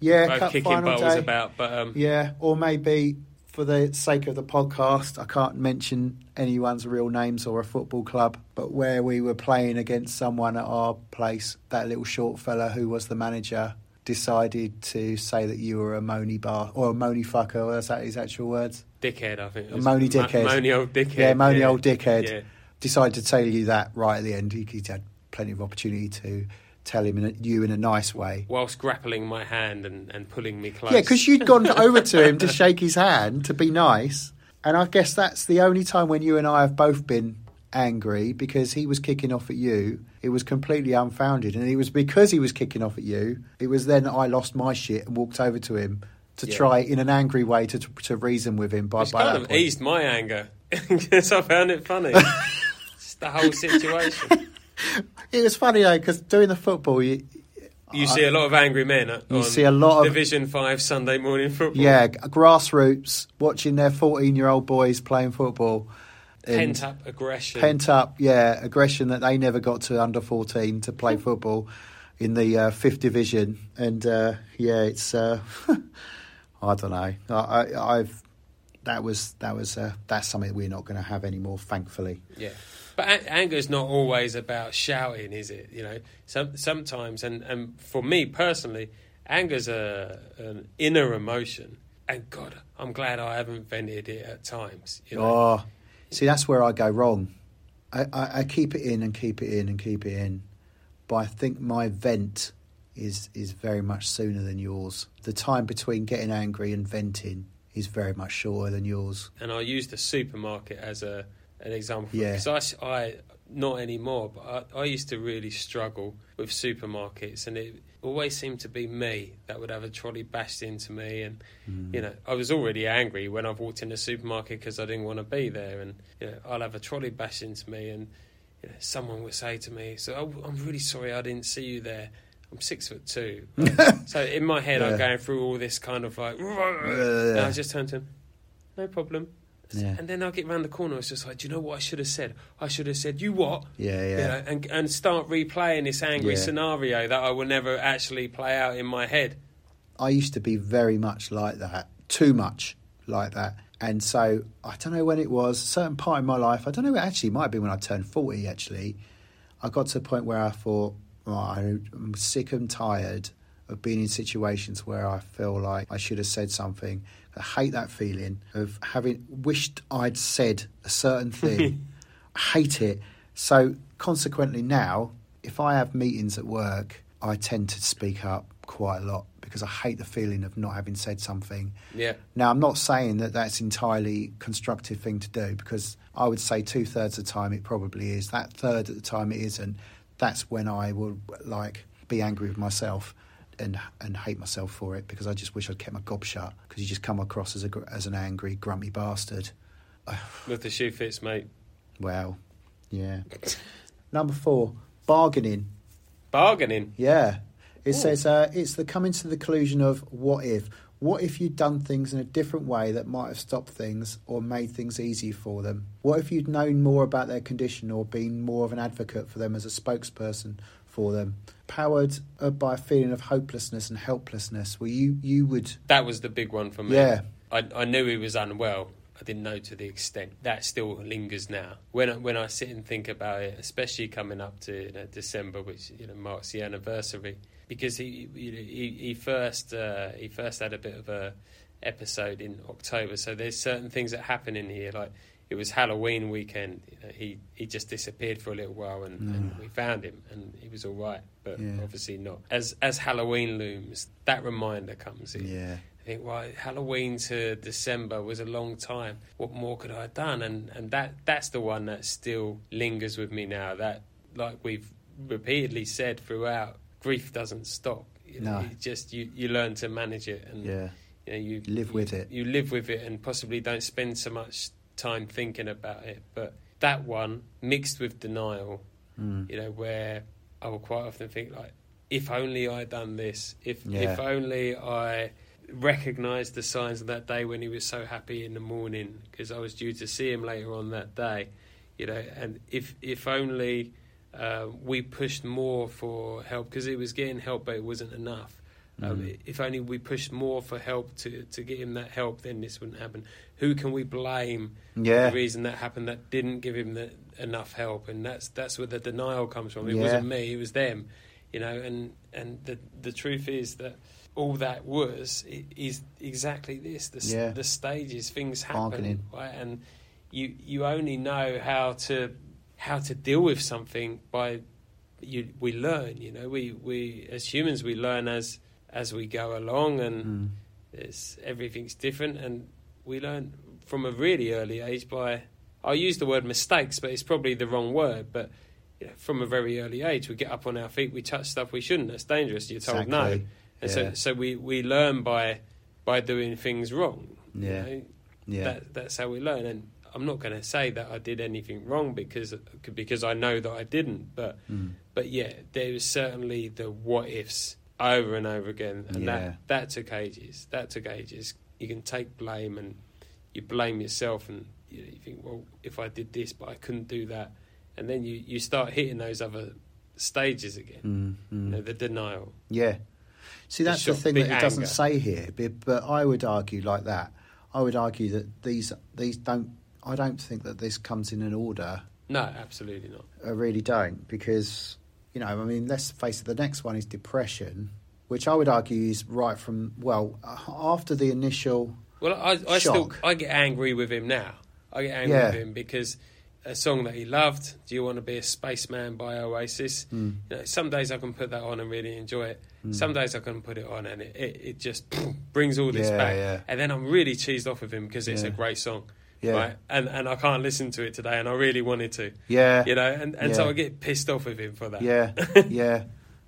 yeah, both cup kicking final bottles day. about. But um, Yeah, or maybe for the sake of the podcast, I can't mention anyone's real names or a football club, but where we were playing against someone at our place, that little short fella who was the manager decided to say that you were a moany bar or a moany fucker. Was that his actual words? dickhead, I think. it A moany dickhead. moany old dickhead. Yeah, moany old dickhead. Yeah. Decided to tell you that right at the end. He, he'd had plenty of opportunity to tell him in a, you in a nice way. Whilst grappling my hand and, and pulling me close. Yeah, because you'd gone over to him to shake his hand to be nice, and I guess that's the only time when you and I have both been angry because he was kicking off at you. It was completely unfounded, and it was because he was kicking off at you. It was then I lost my shit and walked over to him to Yeah. try in an angry way to to reason with him. By, It's by kind of point. eased my anger because I found it funny. Just the whole situation. It was funny though because doing the football, you, You see a lot of angry men. You see a lot of- Division Five Sunday morning football. yeah, grassroots watching their fourteen-year-old boys playing football. And- pent up aggression. pent up, yeah, aggression that they never got to under 14 to play football in the uh, fifth division. And uh, yeah, it's uh, I don't know. I, I, I've that was that was uh, that's something we're not going to have anymore, thankfully. Yeah, but a- anger is not always about shouting, is it? You know, some sometimes, and and for me personally, anger's a an inner emotion, and God, I'm glad I haven't vented it at times. You know, Oh, see, that's where I go wrong. I, I, I keep it in and keep it in and keep it in, but I think my vent is is very much sooner than yours. The time between getting angry and venting is very much shorter than yours. and I use the supermarket as a an example. Yeah. because I not anymore, but I, I used to really struggle with supermarkets, and it always seemed to be me that would have a trolley bashed into me, and Mm. you know I was already angry when I've walked in the supermarket because I didn't want to be there, and you know I'll have a trolley bashed into me, and you know, someone would say to me, "So oh, I'm really sorry I didn't see you there." I'm six foot two, so in my head I'm going through all this kind of like, and I just turned to him, "No problem." Yeah. And then I'll get round the corner. It's just like, do you know what I should have said? I should have said, "You what?" Yeah, You yeah. know, and and start replaying this angry Yeah. scenario that I will never actually play out in my head. I used to be very much like that, too much like that. And so I don't know when it was, a certain part in my life, I don't know, actually, it might be when I turned 40, actually. I got to a point where I thought, oh, I'm sick and tired of being in situations where I feel like I should have said something. I hate that feeling of having wished I'd said a certain thing. I hate it. So consequently now, if I have meetings at work, I tend to speak up quite a lot because I hate the feeling of not having said something. Yeah, Now, I'm not saying that that's entirely constructive thing to do because I would say two thirds of the time it probably is. That third of the time it isn't. That's when I will like be angry with myself and and hate myself for it because I just wish I'd kept my gob shut because you just come across as a as an angry, grumpy bastard. With the shoe fits, mate. Well, yeah. Number four, bargaining. Bargaining. Yeah. It Ooh. says uh, it's the coming to the conclusion of what if. What if you'd done things in a different way that might have stopped things or made things easier for them? What if you'd known more about their condition or been more of an advocate for them as a spokesperson for them? Powered uh, by a feeling of hopelessness and helplessness, where you, you would. That was the big one for me. Yeah. I, I knew he was unwell. I didn't know to the extent that still lingers now. When I, when I sit and think about it, especially coming up to you know, December, which you know marks the anniversary, because he you know, he, he first uh, he first had a bit of a episode in October. So there's certain things that happen in here, like it was Halloween weekend. You know, he he just disappeared for a little while, and, and mm. we found him, and he was all right, but Yeah. obviously not. As as Halloween looms, that reminder comes in. Yeah. I think, well, Halloween to December was a long time. What more could I have done? And and that that's the one that still lingers with me now. That, like we've repeatedly said throughout, grief doesn't stop. You know, No. it just you, you learn to manage it, and Yeah. you know you Live with it. You live with it, and possibly don't spend so much time thinking about it. But that one mixed with denial, Mm. you know, where I will quite often think like, if only I had done this, if Yeah. if only I recognised the signs of that day when he was so happy in the morning because I was due to see him later on that day, you know, and if if only uh, we pushed more for help because it was getting help but it wasn't enough. Um, Mm. If only we pushed more for help to, to get him that help, then this wouldn't happen. Who can we blame Yeah. the reason that happened that didn't give him the, enough help? And that's that's where the denial comes from. It Yeah. wasn't me; it was them. You know, and and the the truth is that all that was is exactly this: the Yeah. the stages, things happen, right? And you you only know how to how to deal with something by you we learn. You know, we we as humans we learn as as we go along, and Mm. it's, everything's different, and we learn from a really early age by. I'll use the word mistakes, but it's probably the wrong word. But you know, from a very early age, we get up on our feet, we touch stuff we shouldn't. That's dangerous. You're told no, and Yeah. so so we, we learn by by doing things wrong. you Yeah. know? Yeah. That, that's how we learn. And I'm not going to say that I did anything wrong because because I know that I didn't. But Mm. but yeah, there was certainly the what ifs over and over again, and Yeah. that that took ages. That took ages. You can take blame and you blame yourself, and you, you think, well, if I did this, but I couldn't do that, and then you you start hitting those other stages again. Mm. Mm. You know, the denial. Yeah. See, that's the shock, thing that it doesn't say here, but, but I would argue like that. I would argue that these these don't. I don't think that this comes in an order. No, absolutely not. I really don't because you know. I mean, let's face it. The next one is depression, which I would argue is right from well after the initial. Well, I, I still I get angry with him now. I get angry Yeah. with him because a song that he loved, "Do You Want to Be a Spaceman" by Oasis. Mm, You know, some days I can put that on and really enjoy it. mm. Some days I can put it on and it, it, it just brings all this Yeah, back. yeah. And then I'm really cheesed off with him because it's a great song, yeah, right? And and I can't listen to it today, and I really wanted to, yeah, you know. And, and so I get pissed off with him for that. yeah, yeah,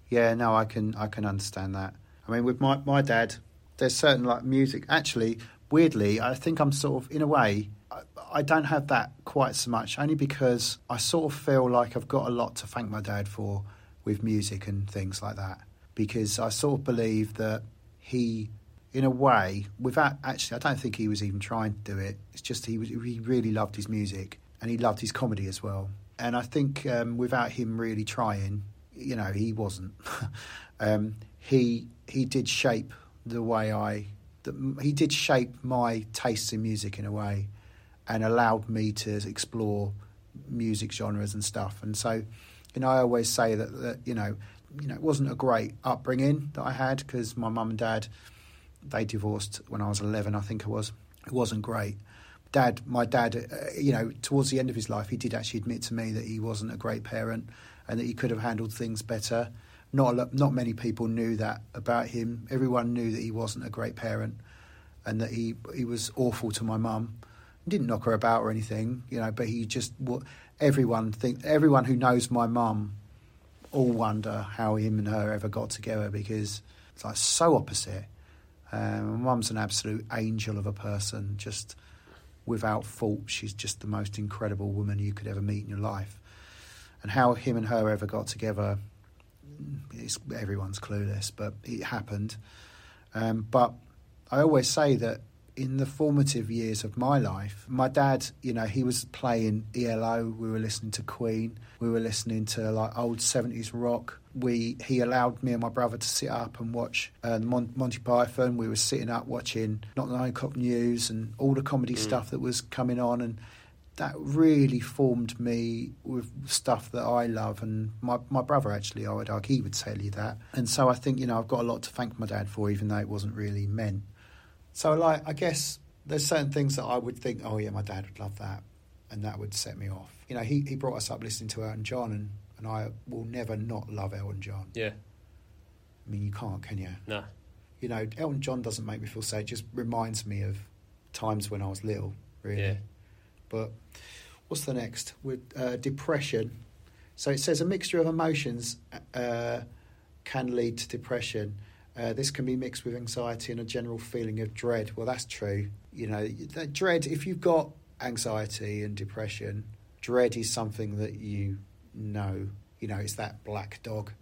yeah. No, I can I can understand that. I mean, with my my dad, there's certain like music. Actually, weirdly, I think I'm sort of in a way. I, I don't have that quite so much, only because I sort of feel like I've got a lot to thank my dad for with music and things like that. Because I sort of believe that he, in a way, without actually, I don't think he was even trying to do it. It's just he was, he really loved his music and he loved his comedy as well. And I think um, without him really trying, you know, he wasn't. um, he he did shape the way I. The, he did shape my tastes in music in a way, and allowed me to explore music genres and stuff. And so, you know, I always say that, that you know, you know, it wasn't a great upbringing that I had because my mum and dad they divorced when I was eleven, I think it was. It wasn't great. Dad, my dad, uh, you know, towards the end of his life, he did actually admit to me that he wasn't a great parent and that he could have handled things better. Not a, lo- not many people knew that about him. Everyone knew that he wasn't a great parent and that he he was awful to my mum. Didn't knock her about or anything, you know, but he just everyone think everyone who knows my mum all wonder how him and her ever got together because it's like so opposite. Um, mum's an absolute angel of a person, just without fault. She's just the most incredible woman you could ever meet in your life. And how him and her ever got together, everyone's clueless, but it happened. Um, but I always say that in the formative years of my life, my dad, you know, he was playing ELO. We were listening to Queen. We were listening to like old seventies rock. We he allowed me and my brother to sit up and watch uh, Mon- Monty Python. We were sitting up watching Not the Nine O'clock News and all the comedy mm. stuff that was coming on, and that really formed me with stuff that I love. And my my brother actually, I would argue, he would tell you that. And so I think you know I've got a lot to thank my dad for, even though it wasn't really meant. So, like, I guess there's certain things that I would think, oh yeah, my dad would love that, and that would set me off. You know, he he brought us up listening to Elton John, and and I will never not love Elton John. Yeah. I mean, you can't, can you? No. You know, Elton John doesn't make me feel sad. It just reminds me of times when I was little, really. Yeah. But what's the next? With uh, depression. So it says a mixture of emotions uh, can lead to depression. Uh, this can be mixed with anxiety and a general feeling of dread. Well, that's true. You know, that dread, if you've got anxiety and depression, dread is something that you know. You know, it's that black dog.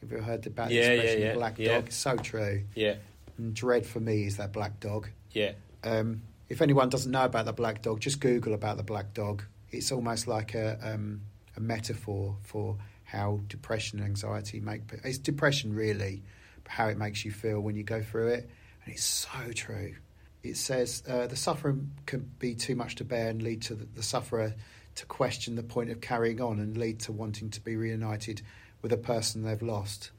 Have you ever heard about the yeah, expression yeah, yeah. black yeah. dog? It's so true. Yeah. And dread for me is that black dog. Yeah. Um, if anyone doesn't know about the black dog, just Google about the black dog. It's almost like a, um, a metaphor for how depression and anxiety make. It's depression, really how it makes you feel when you go through it. And it's so true. It says uh, the suffering can be too much to bear and lead to the, the sufferer to question the point of carrying on and lead to wanting to be reunited with a person they've lost.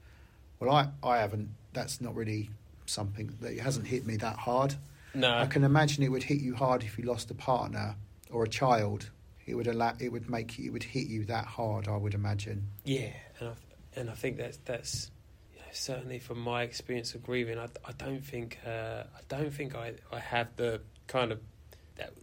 Well, I, I haven't. That's not really something that hasn't hit me that hard. No, I can imagine it would hit you hard if you lost a partner or a child. It would allow. It would make. It would hit you that hard. I would imagine. Yeah, and I, and I think that's that's certainly from my experience of grieving, I, I don't think uh, I don't think I, I have the kind of that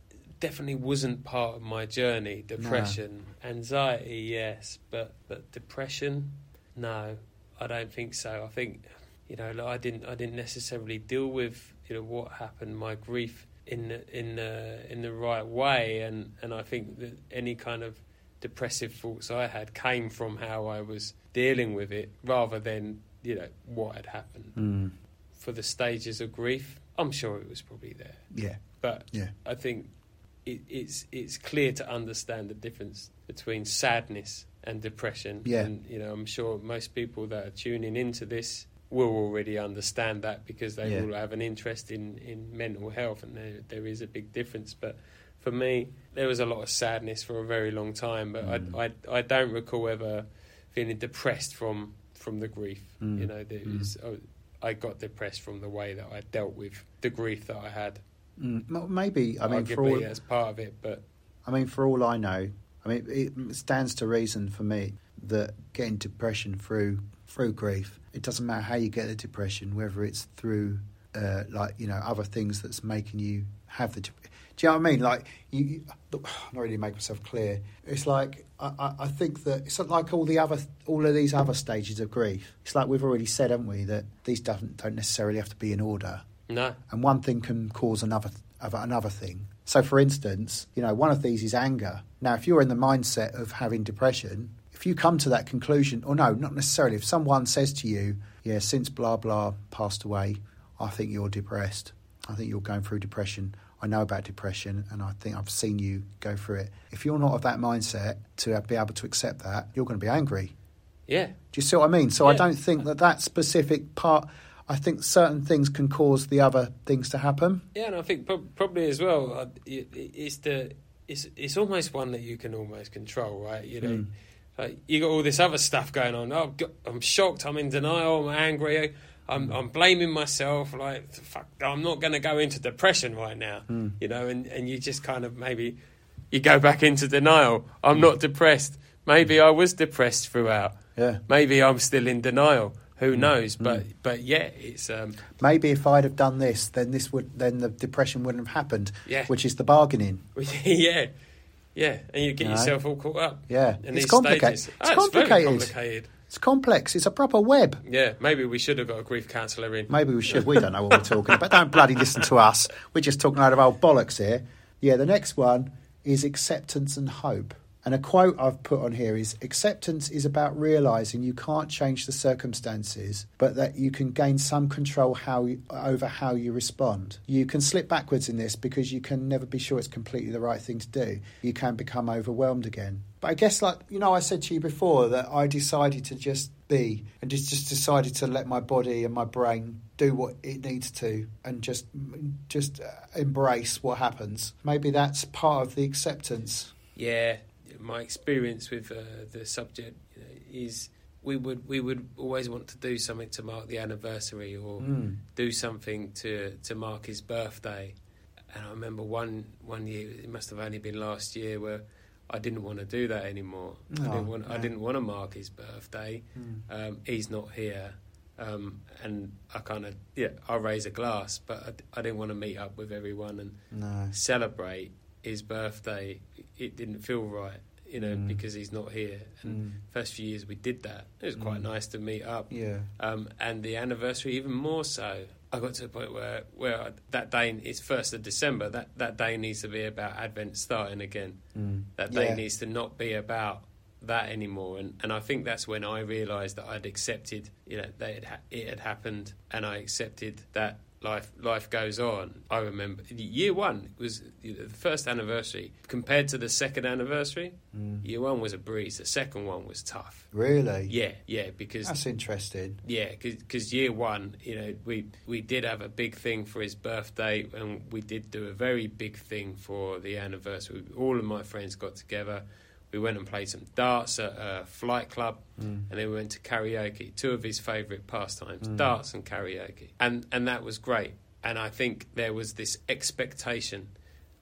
definitely wasn't part of my journey. Depression, no. anxiety, yes, but but depression, no, I don't think so. I think you know like I didn't I didn't necessarily deal with you know what happened, my grief in the, in the, in the right way, and and I think that any kind of depressive thoughts I had came from how I was dealing with it rather than you know what had happened. Mm. For the stages of grief, I'm sure it was probably there. Yeah, but yeah. I think it, it's it's clear to understand the difference between sadness and depression. Yeah, and you know I'm sure most people that are tuning into this will already understand that because they yeah. will have an interest in, in mental health and there, there is a big difference. But for me, there was a lot of sadness for a very long time, but mm. I, I, I don't recall ever feeling depressed from from the grief. Mm. You know, there mm. oh, I got depressed from the way that I dealt with the grief that I had. Mm. Maybe I mean for all as part of it, but I mean for all I know, I mean it stands to reason for me that getting depression through through grief, it doesn't matter how you get the depression, whether it's through uh, like you know other things that's making you have the do you know what I mean? Like, you, I'm not really make myself clear. It's like I, I think that it's like all the other, all of these other stages of grief. It's like we've already said, haven't we, that these don't don't necessarily have to be in order. No. And one thing can cause another another thing. So, for instance, you know, one of these is anger. Now, if you're in the mindset of having depression, if you come to that conclusion, or no, not necessarily, if someone says to you, yeah, since blah blah passed away, I think you're depressed. I think you're going through depression. I know about depression and I think I've seen you go through it. If you're not of that mindset to be able to accept that, you're going to be angry. Yeah. Do you see what I mean? So yeah. I don't think that that specific part. I think certain things can cause the other things to happen. Yeah, and I think pro- probably as well, uh, it's the it's it's almost one that you can almost control, right? You know, mm. like you got all this other stuff going on. Oh, I'm shocked. I'm in denial. I'm angry. I'm, I'm blaming myself. Like, fuck, I'm not going to go into depression right now. Mm. You know, and, and you just kind of maybe you go back into denial. I'm mm. not depressed. Maybe I was depressed throughout. Yeah. Maybe I'm still in denial. Who hmm. knows? Mm. But but yeah, it's um, maybe if I'd have done this, then this would then the depression wouldn't have happened. Yeah. Which is the bargaining. yeah. Yeah, and you get you yourself all caught up. Yeah, it's complicated. It's, oh, complicated. It's complicated. It's complex. It's a proper web. Yeah, maybe we should have got a grief counsellor in. Maybe we should. We don't know what we're talking about. Don't bloody listen to us. We're just talking out of old bollocks here. Yeah, the next one is acceptance and hope. And a quote I've put on here is acceptance is about realizing you can't change the circumstances, but that you can gain some control how you, over how you respond. You can slip backwards in this because you can never be sure it's completely the right thing to do. You can become overwhelmed again. But I guess, like you know, I said to you before that I decided to just be and just just decided to let my body and my brain do what it needs to and just just embrace what happens. Maybe that's part of the acceptance. Yeah, my experience with uh, the subject you know, is we would we would always want to do something to mark the anniversary or Mm. do something to to mark his birthday. And I remember one one year, it must have only been last year, where I didn't want to do that anymore. I Oh, didn't want I didn't want to mark his birthday. Mm. Um, he's not here. Um, and I kind of yeah, I raise a glass, but I, I didn't want to meet up with everyone and No. celebrate his birthday. It didn't feel right, you know, Mm. because he's not here. And Mm. first few years we did that. It was quite Mm. nice to meet up. Yeah. Um, and the anniversary even more so. I got to a point where where I, that day it's first of December. That that day needs to be about Advent starting again. Mm. That day Yeah. needs to not be about that anymore. And and I think that's when I realised that I'd accepted, you know, that it, ha- it had happened, and I accepted that life life goes on. I remember year one was the first anniversary compared to the second anniversary. Mm. Year one was a breeze. The second one was tough. Really? Yeah, yeah, because That's interesting. yeah, because year one, you know, we we did have a big thing for his birthday, and we did do a very big thing for the anniversary. All of my friends got together. We went and played some darts at a flight club, Mm. and then we went to karaoke. Two of his favourite pastimes, Mm. darts and karaoke, and and that was great. And I think there was this expectation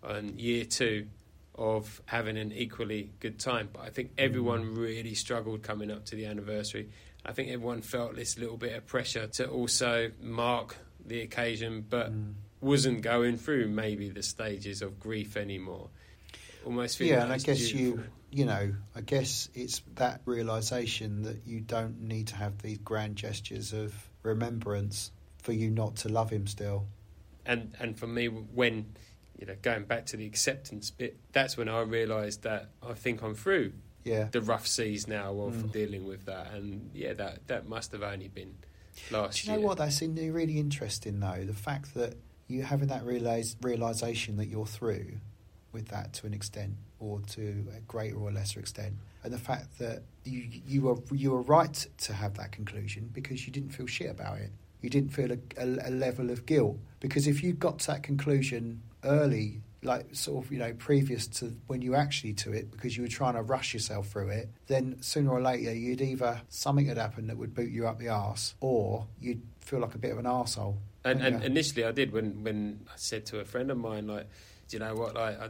on year two of having an equally good time. But I think everyone really struggled coming up to the anniversary. I think everyone felt this little bit of pressure to also mark the occasion, but Mm. wasn't going through maybe the stages of grief anymore. Almost Yeah, and I guess due you, for- you know, I guess it's that realization that you don't need to have these grand gestures of remembrance for you not to love him still. and and for me when you know going back to the acceptance bit that's when i realized that i think i'm through Yeah. the rough seas now of Mm. dealing with that and yeah that that must have only been last Do you know year what? That's in- really interesting, though. The fact that you having that realize, realization that you're through with that to an extent, or to a greater or lesser extent, and the fact that you you were you were right to have that conclusion because you didn't feel shit about it. You didn't feel a, a, a level of guilt because if you got to that conclusion early. Like sort of, you know, previous to when you actually to it, because you were trying to rush yourself through it, then sooner or later you'd either something had happened that would boot you up the arse, or you'd feel like a bit of an arsehole. and, and initially i did when when i said to a friend of mine like do you know what like i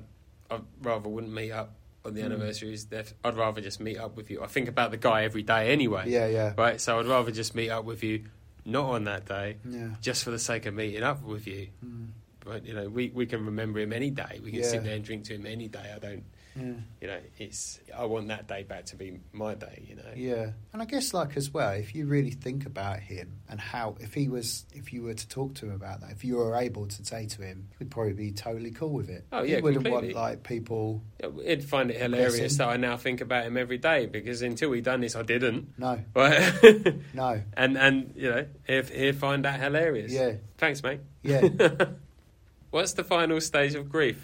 i rather wouldn't meet up on the Mm. anniversaries i'd rather just meet up with you i think about the guy every day anyway Yeah, yeah, right so i'd rather just meet up with you not on that day yeah. just for the sake of meeting up with you Mm. But you know, we, we can remember him any day. We can Yeah. sit there and drink to him any day. I don't, Yeah. you know, it's I want that day back to be my day. You know, Yeah, and I guess like as well, if you really think about him and how, if he was, if you were to talk to him about that, if you were able to say to him, he'd probably be totally cool with it. Oh, he yeah, wouldn't completely. want like people. it'd find it hilarious that I now think about him every day because until we done this, I didn't. No, Right? no, and and you know, he'll, he'll find that hilarious. yeah, Thanks, mate. yeah. What's the final stage of grief?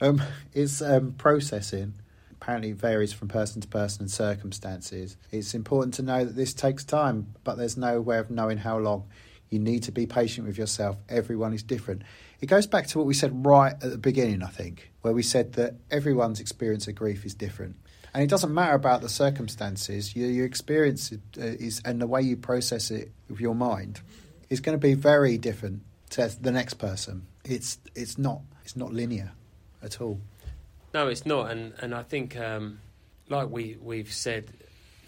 Um, it's um, processing. Apparently, varies from person to person and circumstances. It's important to know that this takes time, but there's no way of knowing how long. You need to be patient with yourself. Everyone is different. It goes back to what we said right at the beginning, I think, where we said that everyone's experience of grief is different. And it doesn't matter about the circumstances, your, your experience uh, is, and the way you process it with your mind is going to be very different to the next person. It's, it's, not, it's not linear at all. No, it's not, and and I think, um, like we we've said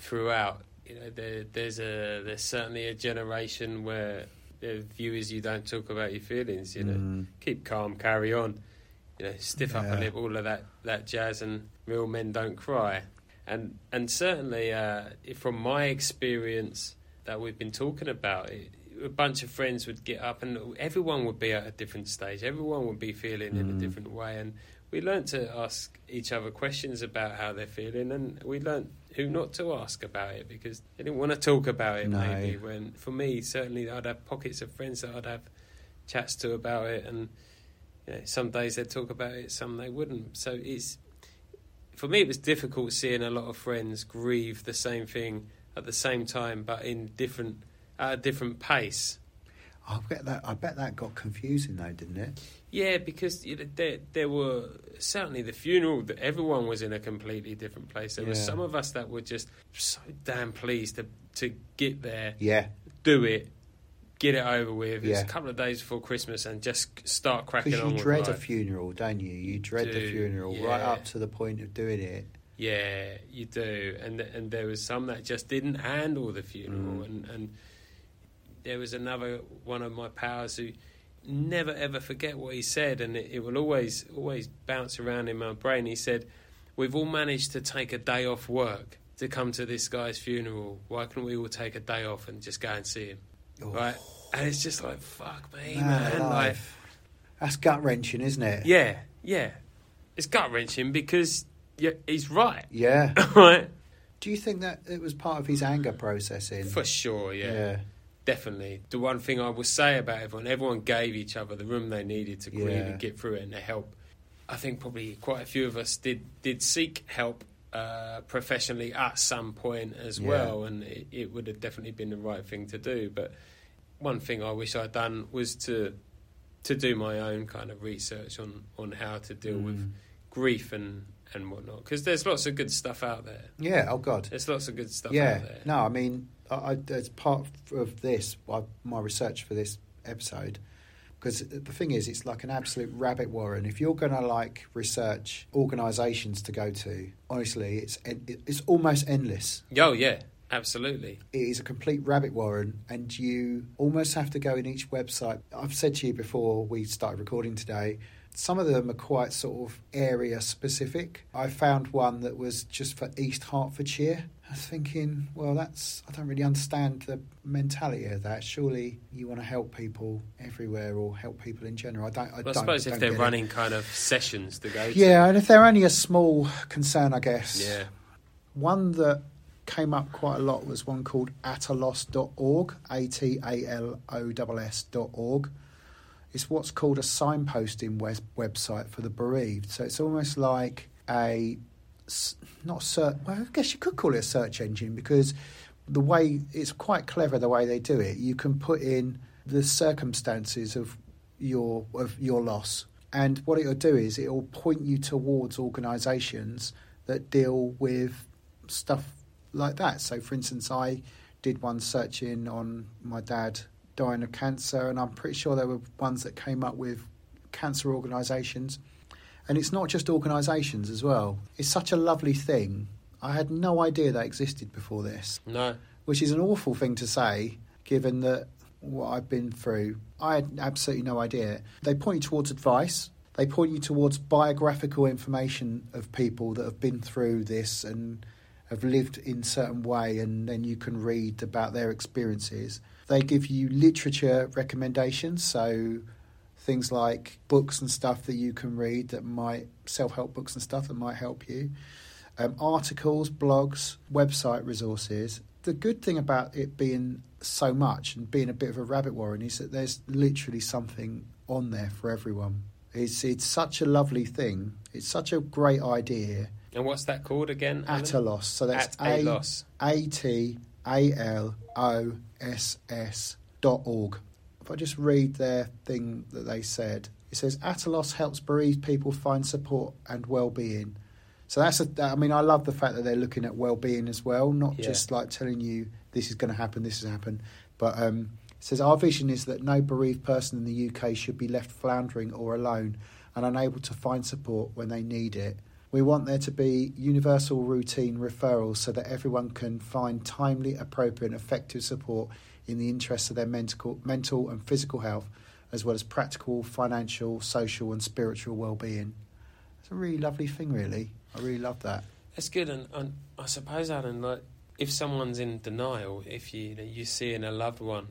throughout, you know, there, there's a there's certainly a generation where the view is you don't talk about your feelings. You know, Mm. keep calm, carry on. You know, stiff up Yeah. lip, all of that that jazz, and real men don't cry. and and certainly uh, from my experience that we've been talking about, it, a bunch of friends would get up, and everyone would be at a different stage. Everyone would be feeling mm. in a mm. different way, and we learned to ask each other questions about how they're feeling, and we learned who not to ask about it because they didn't want to talk about it. No. Maybe when for me, certainly, I'd have pockets of friends that I'd have chats to about it, and you know, some days they'd talk about it, some they wouldn't. So it's for me, it was difficult seeing a lot of friends grieve the same thing at the same time, but in different at a different pace. I bet that I bet that got confusing though, didn't it? Yeah, because you know, there there were certainly the funeral that everyone was in a completely different place. There yeah. were some of us that were just so damn pleased to to get there, yeah, do it, get it over with. Yeah. It's a couple of days before Christmas and just start cracking on. Because you dread a funeral, don't you? You dread do, the funeral yeah. right up to the point of doing it. Yeah, you do, and and there was some that just didn't handle the funeral, mm. and and there was another one of my powers who never ever forget what he said, and it, it will always always bounce around in my brain. He said, "We've all managed to take a day off work." To come to this guy's funeral, why can't we all take a day off and just go and see him? Oh. Right? And it's just like, fuck me, man. man. Like, That's gut wrenching, isn't it? Yeah, yeah. It's gut wrenching because yeah, he's right. Yeah. right. Do you think that it was part of his anger processing? For sure, yeah. yeah. Definitely. The one thing I will say about everyone, everyone gave each other the room they needed to grieve yeah. and get through it and to help. I think probably quite a few of us did did seek help uh, professionally at some point as yeah. well, and it, it, would have definitely been the right thing to do. But one thing I wish I'd done was to to do my own kind of research on on how to deal mm. with grief and and whatnot because there's lots of good stuff out there. Yeah. Oh God. There's lots of good stuff yeah. out there. No, I mean, I, as part of this, my research for this episode, because the thing is it's like an absolute rabbit warren if you're going to like research organizations to go to honestly it's it's almost endless oh yeah absolutely it is a complete rabbit warren and you almost have to go in each website i've said to you before we started recording today some of them are quite sort of area specific. I found one that was just for East Hertfordshire. I was thinking, well, that's I don't really understand the mentality of that. Surely you want to help people everywhere or help people in general. I don't. I, well, I don't, suppose if they're running it. kind of sessions to go. Yeah, and if they're only a small concern, I guess. Yeah. One that came up quite a lot was one called ataloss.org, A T A L O S S.org it's what's called a signposting web- website for the bereaved. So it's almost like a not search. Well, I guess you could call it a search engine because the way it's quite clever the way they do it. You can put in the circumstances of your of your loss, and what it'll do is it'll point you towards organisations that deal with stuff like that. So, for instance, I did one searching on my dad dying of cancer, and I'm pretty sure there were ones that came up with cancer organisations. And it's not just organisations as well. It's such a lovely thing. I had no idea that existed before this. No. Which is an awful thing to say, given that what I've been through, I had absolutely no idea. They point you towards advice. They point you towards biographical information of people that have been through this and have lived in certain way, and then you can read about their experiences. They give you literature recommendations, so things like books and stuff that you can read that might self help books and stuff that might help you, um, articles, blogs, website resources. The good thing about it being so much and being a bit of a rabbit warren is that there's literally something on there for everyone. It's it's such a lovely thing. It's such a great idea. And what's that called again? AtaLoss. So that's A A T A L O S S dot org. If I just read their thing that they said, it says AtaLoss helps bereaved people find support and well-being. So that's a. I mean, I love the fact that they're looking at well-being as well, not yeah. just like telling you this is going to happen, this has happened. But um, it says our vision is that no bereaved person in the UK should be left floundering or alone and unable to find support when they need it. We want there to be universal routine referrals so that everyone can find timely, appropriate, and effective support in the interests of their mental, mental and physical health, as well as practical, financial, social, and spiritual well-being. It's a really lovely thing, really. I really love that. That's good, and, and I suppose, Alan, like if someone's in denial, if you, you know, you're seeing a loved one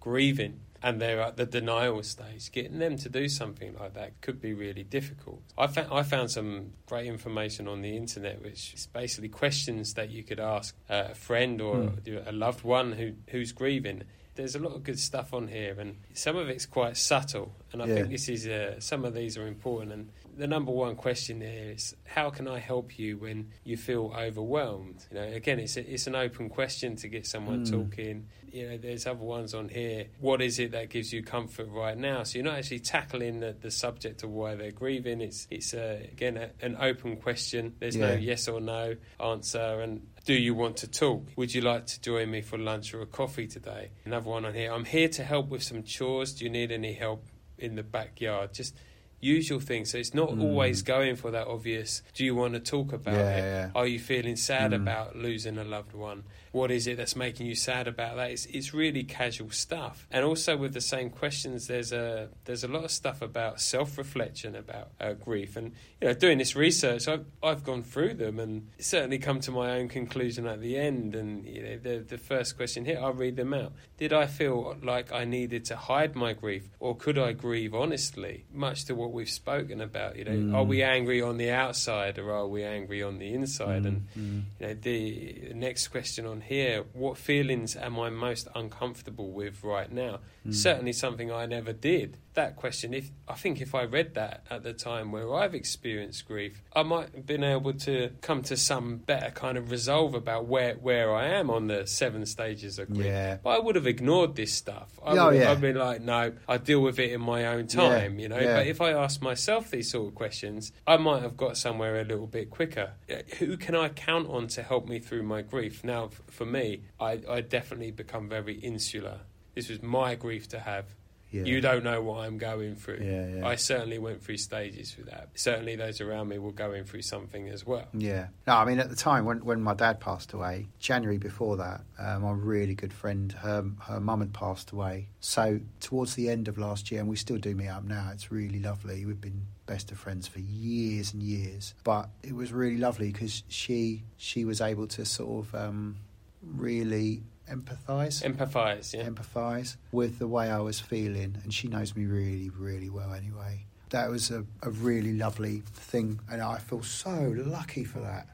grieving and they're at the denial stage, getting them to do something like that could be really difficult. I found I found some great information on the internet, which is basically questions that you could ask a friend or Mm. a loved one who who's grieving. There's a lot of good stuff on here, and some of it's quite subtle. And I Yeah. think this is uh, some of these are important. And the number one question here is, how can I help you when you feel overwhelmed? You know, again, it's a, it's an open question to get someone Mm. talking. You know, there's other ones on here. What is it that gives you comfort right now? So you're not actually tackling the, the subject of why they're grieving. It's it's uh, again a, an open question. There's no yes or no answer. And do you want to talk? Would you like to join me for lunch or a coffee today? Another one on here. I'm here to help with some chores. Do you need any help in the backyard? Just usual things. So it's not Mm. always going for that obvious. Do you want to talk about Yeah, it? yeah. Are you feeling sad Mm. about losing a loved one? What is it that's making you sad about that? It's, it's really casual stuff. And also with the same questions, there's a there's a lot of stuff about self reflection about uh, grief. And you know, doing this research, I've I've gone through them and certainly come to my own conclusion at the end. And you know, the the first question here, I'll read them out. Did I feel like I needed to hide my grief, or could I grieve honestly? Much to what we've spoken about. You know, Mm. are we angry on the outside, or are we angry on the inside? And Mm. you know, the next question on here: What feelings am I most uncomfortable with right now? Mm. Certainly, something I never did. That question, if I think if I read that at the time where I've experienced grief, I might have been able to come to some better kind of resolve about where where I am on the seven stages of grief. Yeah. But I would have ignored this stuff. I Oh, would, yeah. I'd been like, no, I deal with it in my own time, you know. yeah. But if I asked myself these sort of questions, I might have got somewhere a little bit quicker. Uh, Who can I count on to help me through my grief? Now, for me, I, I definitely become very insular. This was my grief to have. Yeah. You don't know what I'm going through. Yeah, yeah. I certainly went through stages with that. Certainly, those around me were going through something as well. Yeah. No, I mean, at the time when, when my dad passed away, January before that, uh, my really good friend, her her mum had passed away. So towards the end of last year, and we still do meet up now. It's really lovely. We've been best of friends for years and years. But it was really lovely because she she was able to sort of um, really empathise Empathize, yeah. empathise with the way I was feeling, and she knows me really, really well anyway. That was a, a really lovely thing, and I feel so lucky for that.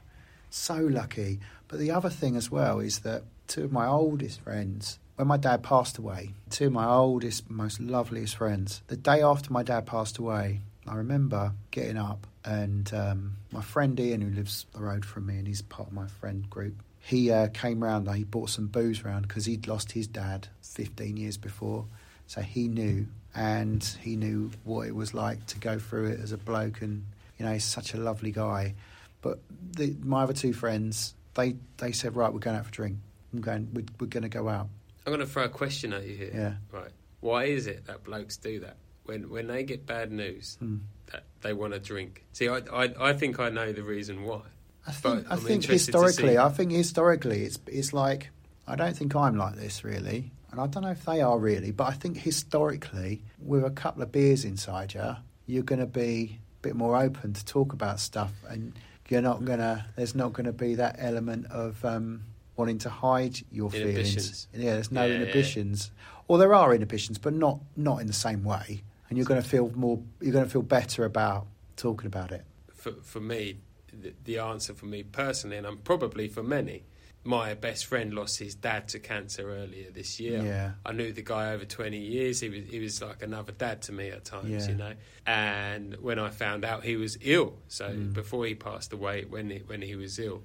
So lucky. But the other thing as well is that two of my oldest friends, when my dad passed away, two of my oldest, most loveliest friends, the day after my dad passed away, I remember getting up and um, my friend Ian, who lives the road from me and he's part of my friend group, he uh, came round and he brought some booze round because he'd lost his dad 15 years before. So he knew, and he knew what it was like to go through it as a bloke. And, you know, he's such a lovely guy. But the, my other two friends, they, they said, right, we're going out for a drink. I'm going, we're, we're going to go out. I'm going to throw a question at you here. Yeah. Right. Why is it that blokes do that? When when they get bad news, Hmm. that they want to drink. See, I, I I think I know the reason why. I think, I think historically, I think historically, it's it's like I don't think I'm like this really, and I don't know if they are really, but I think historically, with a couple of beers inside you, you're going to be a bit more open to talk about stuff, and you're not gonna. There's not going to be that element of um, wanting to hide your feelings. Yeah, there's no Yeah, yeah. inhibitions, or there are inhibitions, but not not in the same way, and you're going to feel more. You're going to feel better about talking about it. For for me, the, the answer for me personally, and I'm probably for many, my best friend lost his dad to cancer earlier this year. Yeah. I knew the guy over 20 years. He was he was like another dad to me at times, Yeah. you know. And when I found out he was ill, so Mm. before he passed away, when he, when he was ill,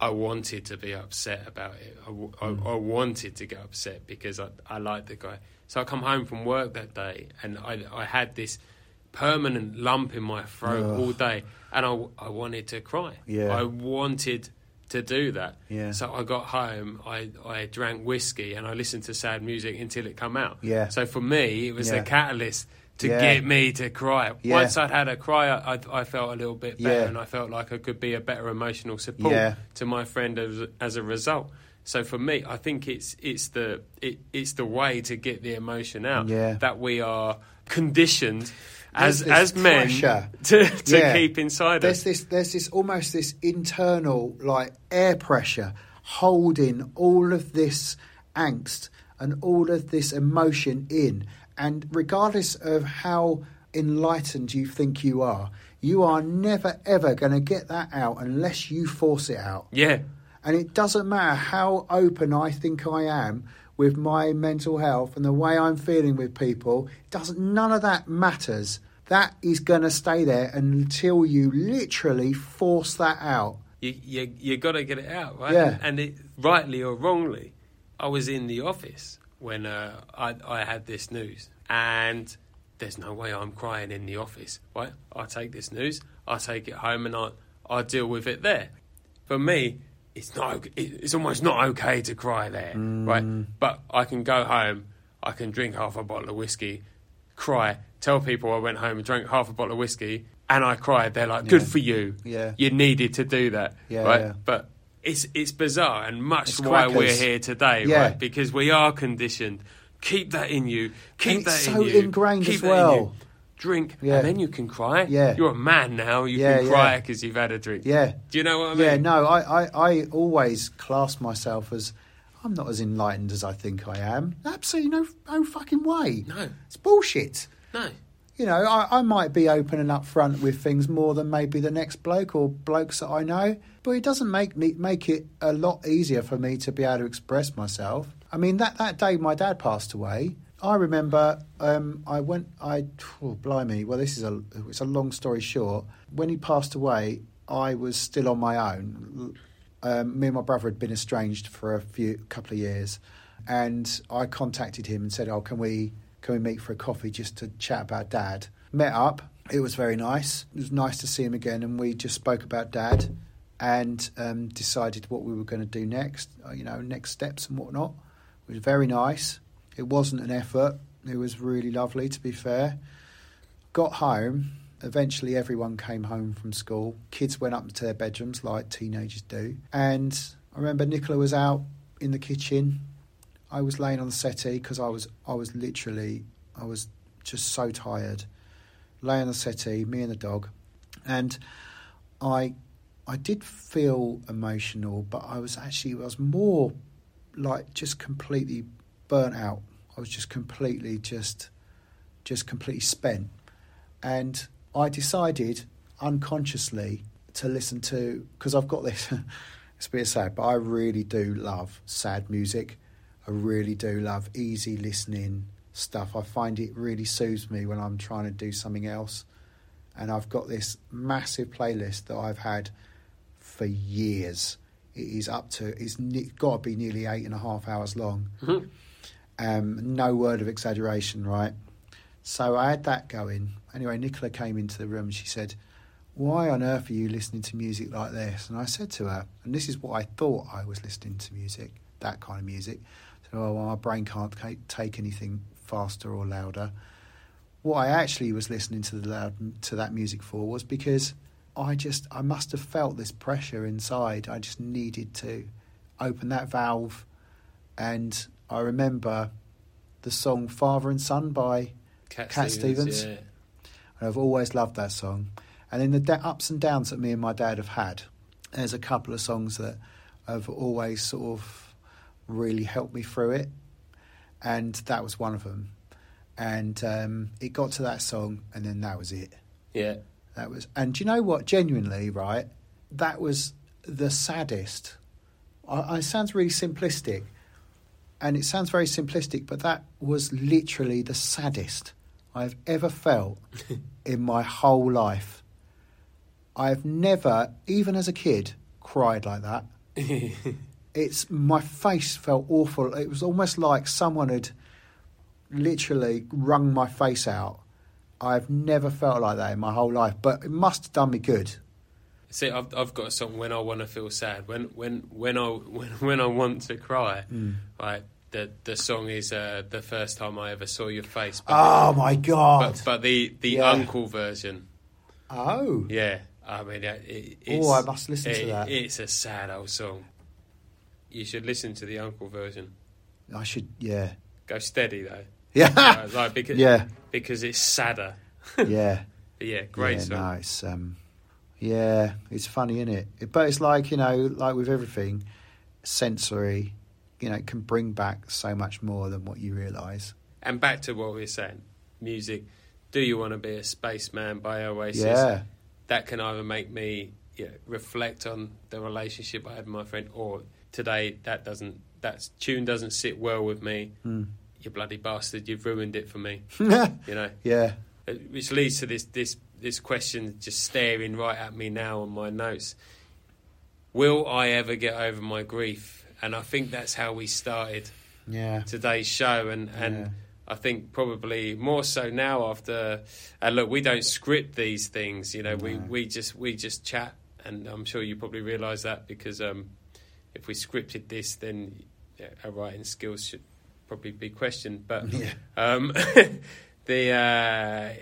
I wanted to be upset about it. I, I- Mm. I wanted to get upset because I, I liked the guy. So I come home from work that day and I, I had this permanent lump in my throat Ugh. all day and I, I wanted to cry. Yeah. I wanted to do that. Yeah. So I got home, I, I drank whiskey and I listened to sad music until it come out. Yeah. So for me, it was Yeah. a catalyst to Yeah. get me to cry. Yeah. Once I'd had a cry, I, I, I felt a little bit better and I felt like I could be a better emotional support Yeah. to my friend as, as a result. So for me, I think it's it's the it, it's the way to get the emotion out Yeah. that we are conditioned as as men pressure. to, to Yeah. keep inside There's us. this, there's this almost this internal like air pressure holding all of this angst and all of this emotion in. And regardless of how enlightened you think you are, you are never ever going to get that out unless you force it out. Yeah, And it doesn't matter how open I think I am with my mental health and the way I'm feeling with people. Doesn't none of that matters. That is going to stay there until you literally force that out. you you, you got to get it out, right? Yeah. And it, rightly or wrongly, I was in the office when uh, I I had this news, and there's no way I'm crying in the office, right? I take this news, I take it home, and I I deal with it there. For me, it's not. it- It's almost not okay to cry there, right? But I can go home, I can drink half a bottle of whiskey, cry, tell people I went home and drank half a bottle of whiskey, and I cried. They're like, "Good Yeah. for you. Yeah. you needed to do that." Yeah, right? yeah. But it's it's bizarre and much It's why we're here today, Yeah. right? Because we are conditioned. Keep that in you. Keep that it's in so you. ingrained Keep as that in you. well. Drink, Yeah. and then you can cry. Yeah. You're a man now. You Yeah, can cry because you've had a drink. Yeah. Do you know what I mean? Yeah, no, I, I, I always class myself as I'm not as enlightened as I think I am. Absolutely no, no fucking way. No. It's bullshit. No. You know, I, I might be open and upfront with things more than maybe the next bloke or blokes that I know, but it doesn't make me make it a lot easier for me to be able to express myself. I mean, that, that day my dad passed away, I remember um, I went, I, oh, blimey, well, this is a, it's a long story short. When he passed away, I was still on my own. Um, me and my brother had been estranged for a few couple of years, and I contacted him and said, "Oh, can we can we meet for a coffee just to chat about Dad?" Met up. It was very nice. It was nice to see him again, and we just spoke about Dad and um, decided what we were going to do next. uh, You know, next steps and whatnot. It was very nice. It wasn't an effort. It was really lovely, to be fair. Got home. Eventually, everyone came home from school. Kids went up to their bedrooms like teenagers do. And I remember Nicola was out in the kitchen. I was laying on the settee because I was I was literally I was just so tired. laying on the settee, me and the dog, and I I did feel emotional, but I was actually I was more like just completely burnt out. I was just completely just just completely spent. And I decided unconsciously to listen to because I've got this. it's a bit sad, but I really do love sad music. I really do love easy listening stuff. I find it really soothes me when I'm trying to do something else. And I've got this massive playlist that I've had for years. It is up to it's ne- got to be nearly eight and a half hours long. Mhm. Um, no word of exaggeration, right? So I had that going. Anyway, Nicola came into the room and she said, Why on earth are you listening to music like this? And I said to her, and this is what I thought I was listening to music, that kind of music. Said, Oh, well, my brain can't take anything faster or louder. What I actually was listening to the loud, to that music for was because I just I must have felt this pressure inside. I just needed to open that valve, and I remember the song "Father and Son" by Cat, Cat Stevens. Yeah. and I've always loved that song. And in the da- ups and downs that me and my dad have had, there's a couple of songs that have always sort of really helped me through it, and that was one of them. And um, it got to that song, and then that was it. Yeah. That was, and do you know what? Genuinely, right? That was the saddest. I, I it sounds really simplistic, and it sounds very simplistic, but that was literally the saddest I've ever felt in my whole life. I've never, even as a kid, cried like that. It's my face felt awful. It was almost like someone had literally wrung my face out. I've never felt like that in my whole life, but it must have done me good. See, I've I've got a song when I want to feel sad. When when when I when, when I want to cry. Mm. Right. The the song is uh, the first time I ever saw your face. But, Oh my god! but, but the the Yeah. uncle version. oh, Yeah. I mean, it, it, it's, Oh, I must listen to that. It's a sad old song. You should listen to the uncle version. I should. Yeah, Go steady though. yeah, Uh, like because yeah. because it's sadder. yeah. But yeah, great yeah, song. No, it's um, yeah, it's funny, isn't it? it? But it's like you know, like with everything, sensory, you know, it can bring back so much more than what you realise. And back to what we were saying, music. Do you want to be a spaceman by Oasis? Yeah, That can either make me you know, reflect on the relationship I had with my friend, or today that doesn't that tune doesn't sit well with me. mm. You bloody bastard! You've ruined it for me. You know. yeah, Uh, which leads to this this this question just staring right at me now on my notes. Will I ever get over my grief? And I think that's how we started yeah, today's show, and and Yeah. I think probably more so now after. And look, we don't script these things, you know. We we just we just chat, and I'm sure you probably realise that because um, if we scripted this, then yeah, our writing skills should probably be questioned. But yeah. um, the uh,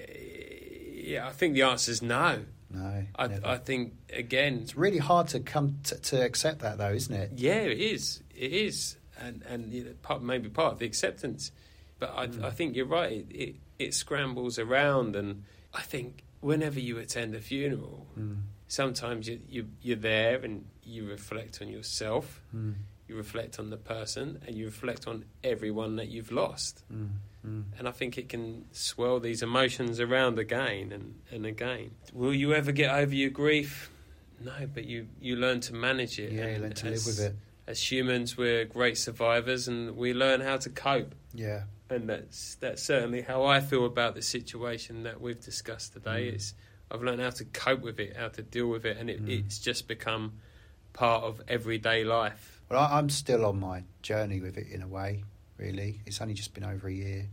yeah, I think the answer is no. No, I. I think again, it's really hard to come to, to accept that, though, isn't it? yeah, it is, it is, and and you know, part maybe part of the acceptance. But I, Mm. I think you're right. It, it it scrambles around, and I think whenever you attend a funeral, Mm. Sometimes you, you you're there and you reflect on yourself, Mm. you reflect on the person, and you reflect on everyone that you've lost. Mm. Mm. And I think it can swirl these emotions around again and, and again. Will you ever get over your grief? No, but you, you learn to manage it. Yeah, you learn to as, live with it. As humans, we're great survivors and we learn how to cope. Yeah, And that's that's certainly how I feel about the situation that we've discussed today. Mm. It's I've learned how to cope with it, how to deal with it, and it, Mm. it's just become part of everyday life. Well, I, I'm still on my journey with it in a way. Really, it's only just been over a year.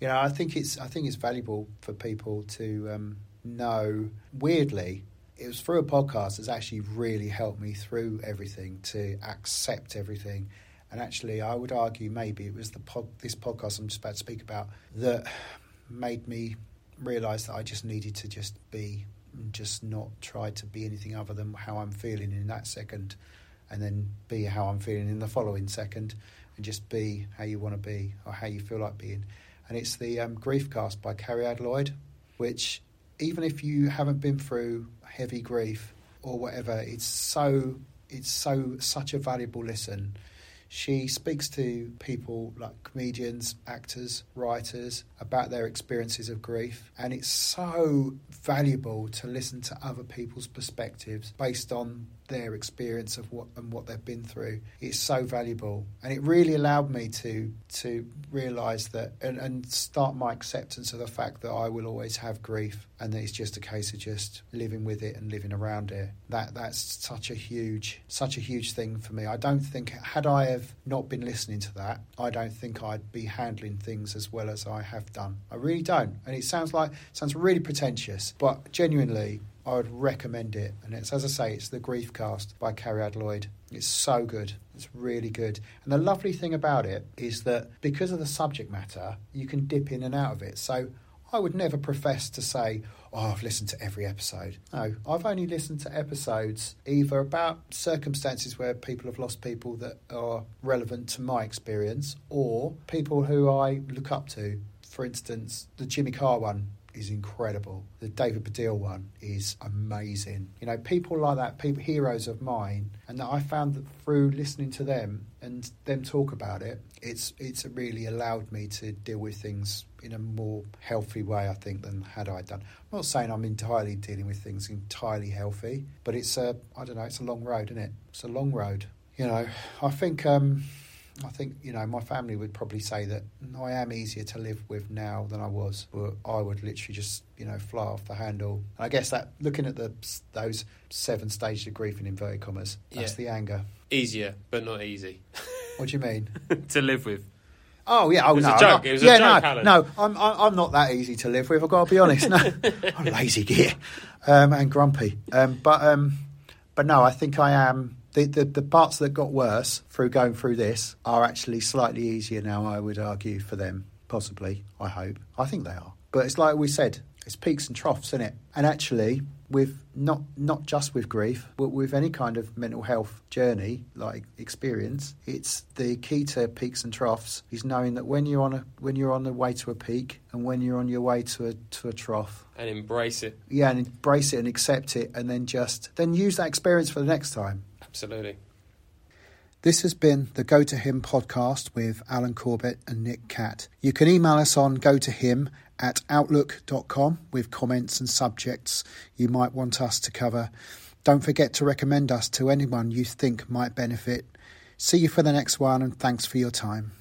You know, I think it's I think it's valuable for people to um, know. Weirdly, it was through a podcast that's actually really helped me through everything to accept everything. And actually, I would argue maybe it was the pod, this podcast I'm just about to speak about that made me realise that I just needed to just be, and just not try to be anything other than how I'm feeling in that second and then be how I'm feeling in the following second, and just be how you want to be or how you feel like being. And it's the um, Grief Cast by Cariad Lloyd, which even if you haven't been through heavy grief or whatever, it's so it's so such a valuable listen. She speaks to people like comedians, actors, writers about their experiences of grief, and it's so valuable to listen to other people's perspectives based on their experience of what and what they've been through. It's so valuable, and it really allowed me to to realise that and, and start my acceptance of the fact that I will always have grief, and that it's just a case of just living with it and living around it. That that's such a huge such a huge thing for me. I don't think had I have not been listening to that, I don't think I'd be handling things as well as I have done. I really don't, and it sounds like sounds really pretentious, but genuinely. I would recommend it. And it's, as I say, it's the Grief Cast by Cariad Lloyd. It's so good. It's really good. And the lovely thing about it is that because of the subject matter, you can dip in and out of it. So I would never profess to say, oh, I've listened to every episode. No, I've only listened to episodes either about circumstances where people have lost people that are relevant to my experience or people who I look up to. For instance, the Jimmy Carr one is incredible. The David Baddiel one is amazing. You know, people like that, people heroes of mine, and that I found that through listening to them and them talk about it, it's it's really allowed me to deal with things in a more healthy way, I think, than had I done. I'm not saying I'm entirely dealing with things entirely healthy, but it's a I don't know, it's a long road, isn't it? It's a long road. You know, I think um I think you know my family would probably say that I am easier to live with now than I was, but I would literally just you know fly off the handle. And I guess that looking at the those seven stages of grief in inverted commas, that's Yeah. the anger. Easier, but not easy What do you mean? to live with. Oh yeah, oh It was no, a joke, not- it was a yeah, joke, no, Alan. no, I'm I'm not that easy to live with. I've got to be honest. No, I'm lazy git um, and grumpy. Um, but um, but no, I think I am. The, the the parts that got worse through going through this are actually slightly easier now. I would argue for them, possibly. I hope. I think they are. But it's like we said. it's peaks and troughs, isn't it? And actually, with not not just with grief, but with any kind of mental health journey like experience, it's the key to peaks and troughs is knowing that when you're on a when you're on the way to a peak and when you're on your way to a to a trough, and embrace it. Yeah, and embrace it and accept it, and then just then use that experience for the next time. Absolutely. This has been the Go to Him podcast with Alan Corbett and Nick Catt. You can email us on go to him at outlook.com with comments and subjects you might want us to cover. Don't forget to recommend us to anyone you think might benefit. See you for the next one and thanks for your time.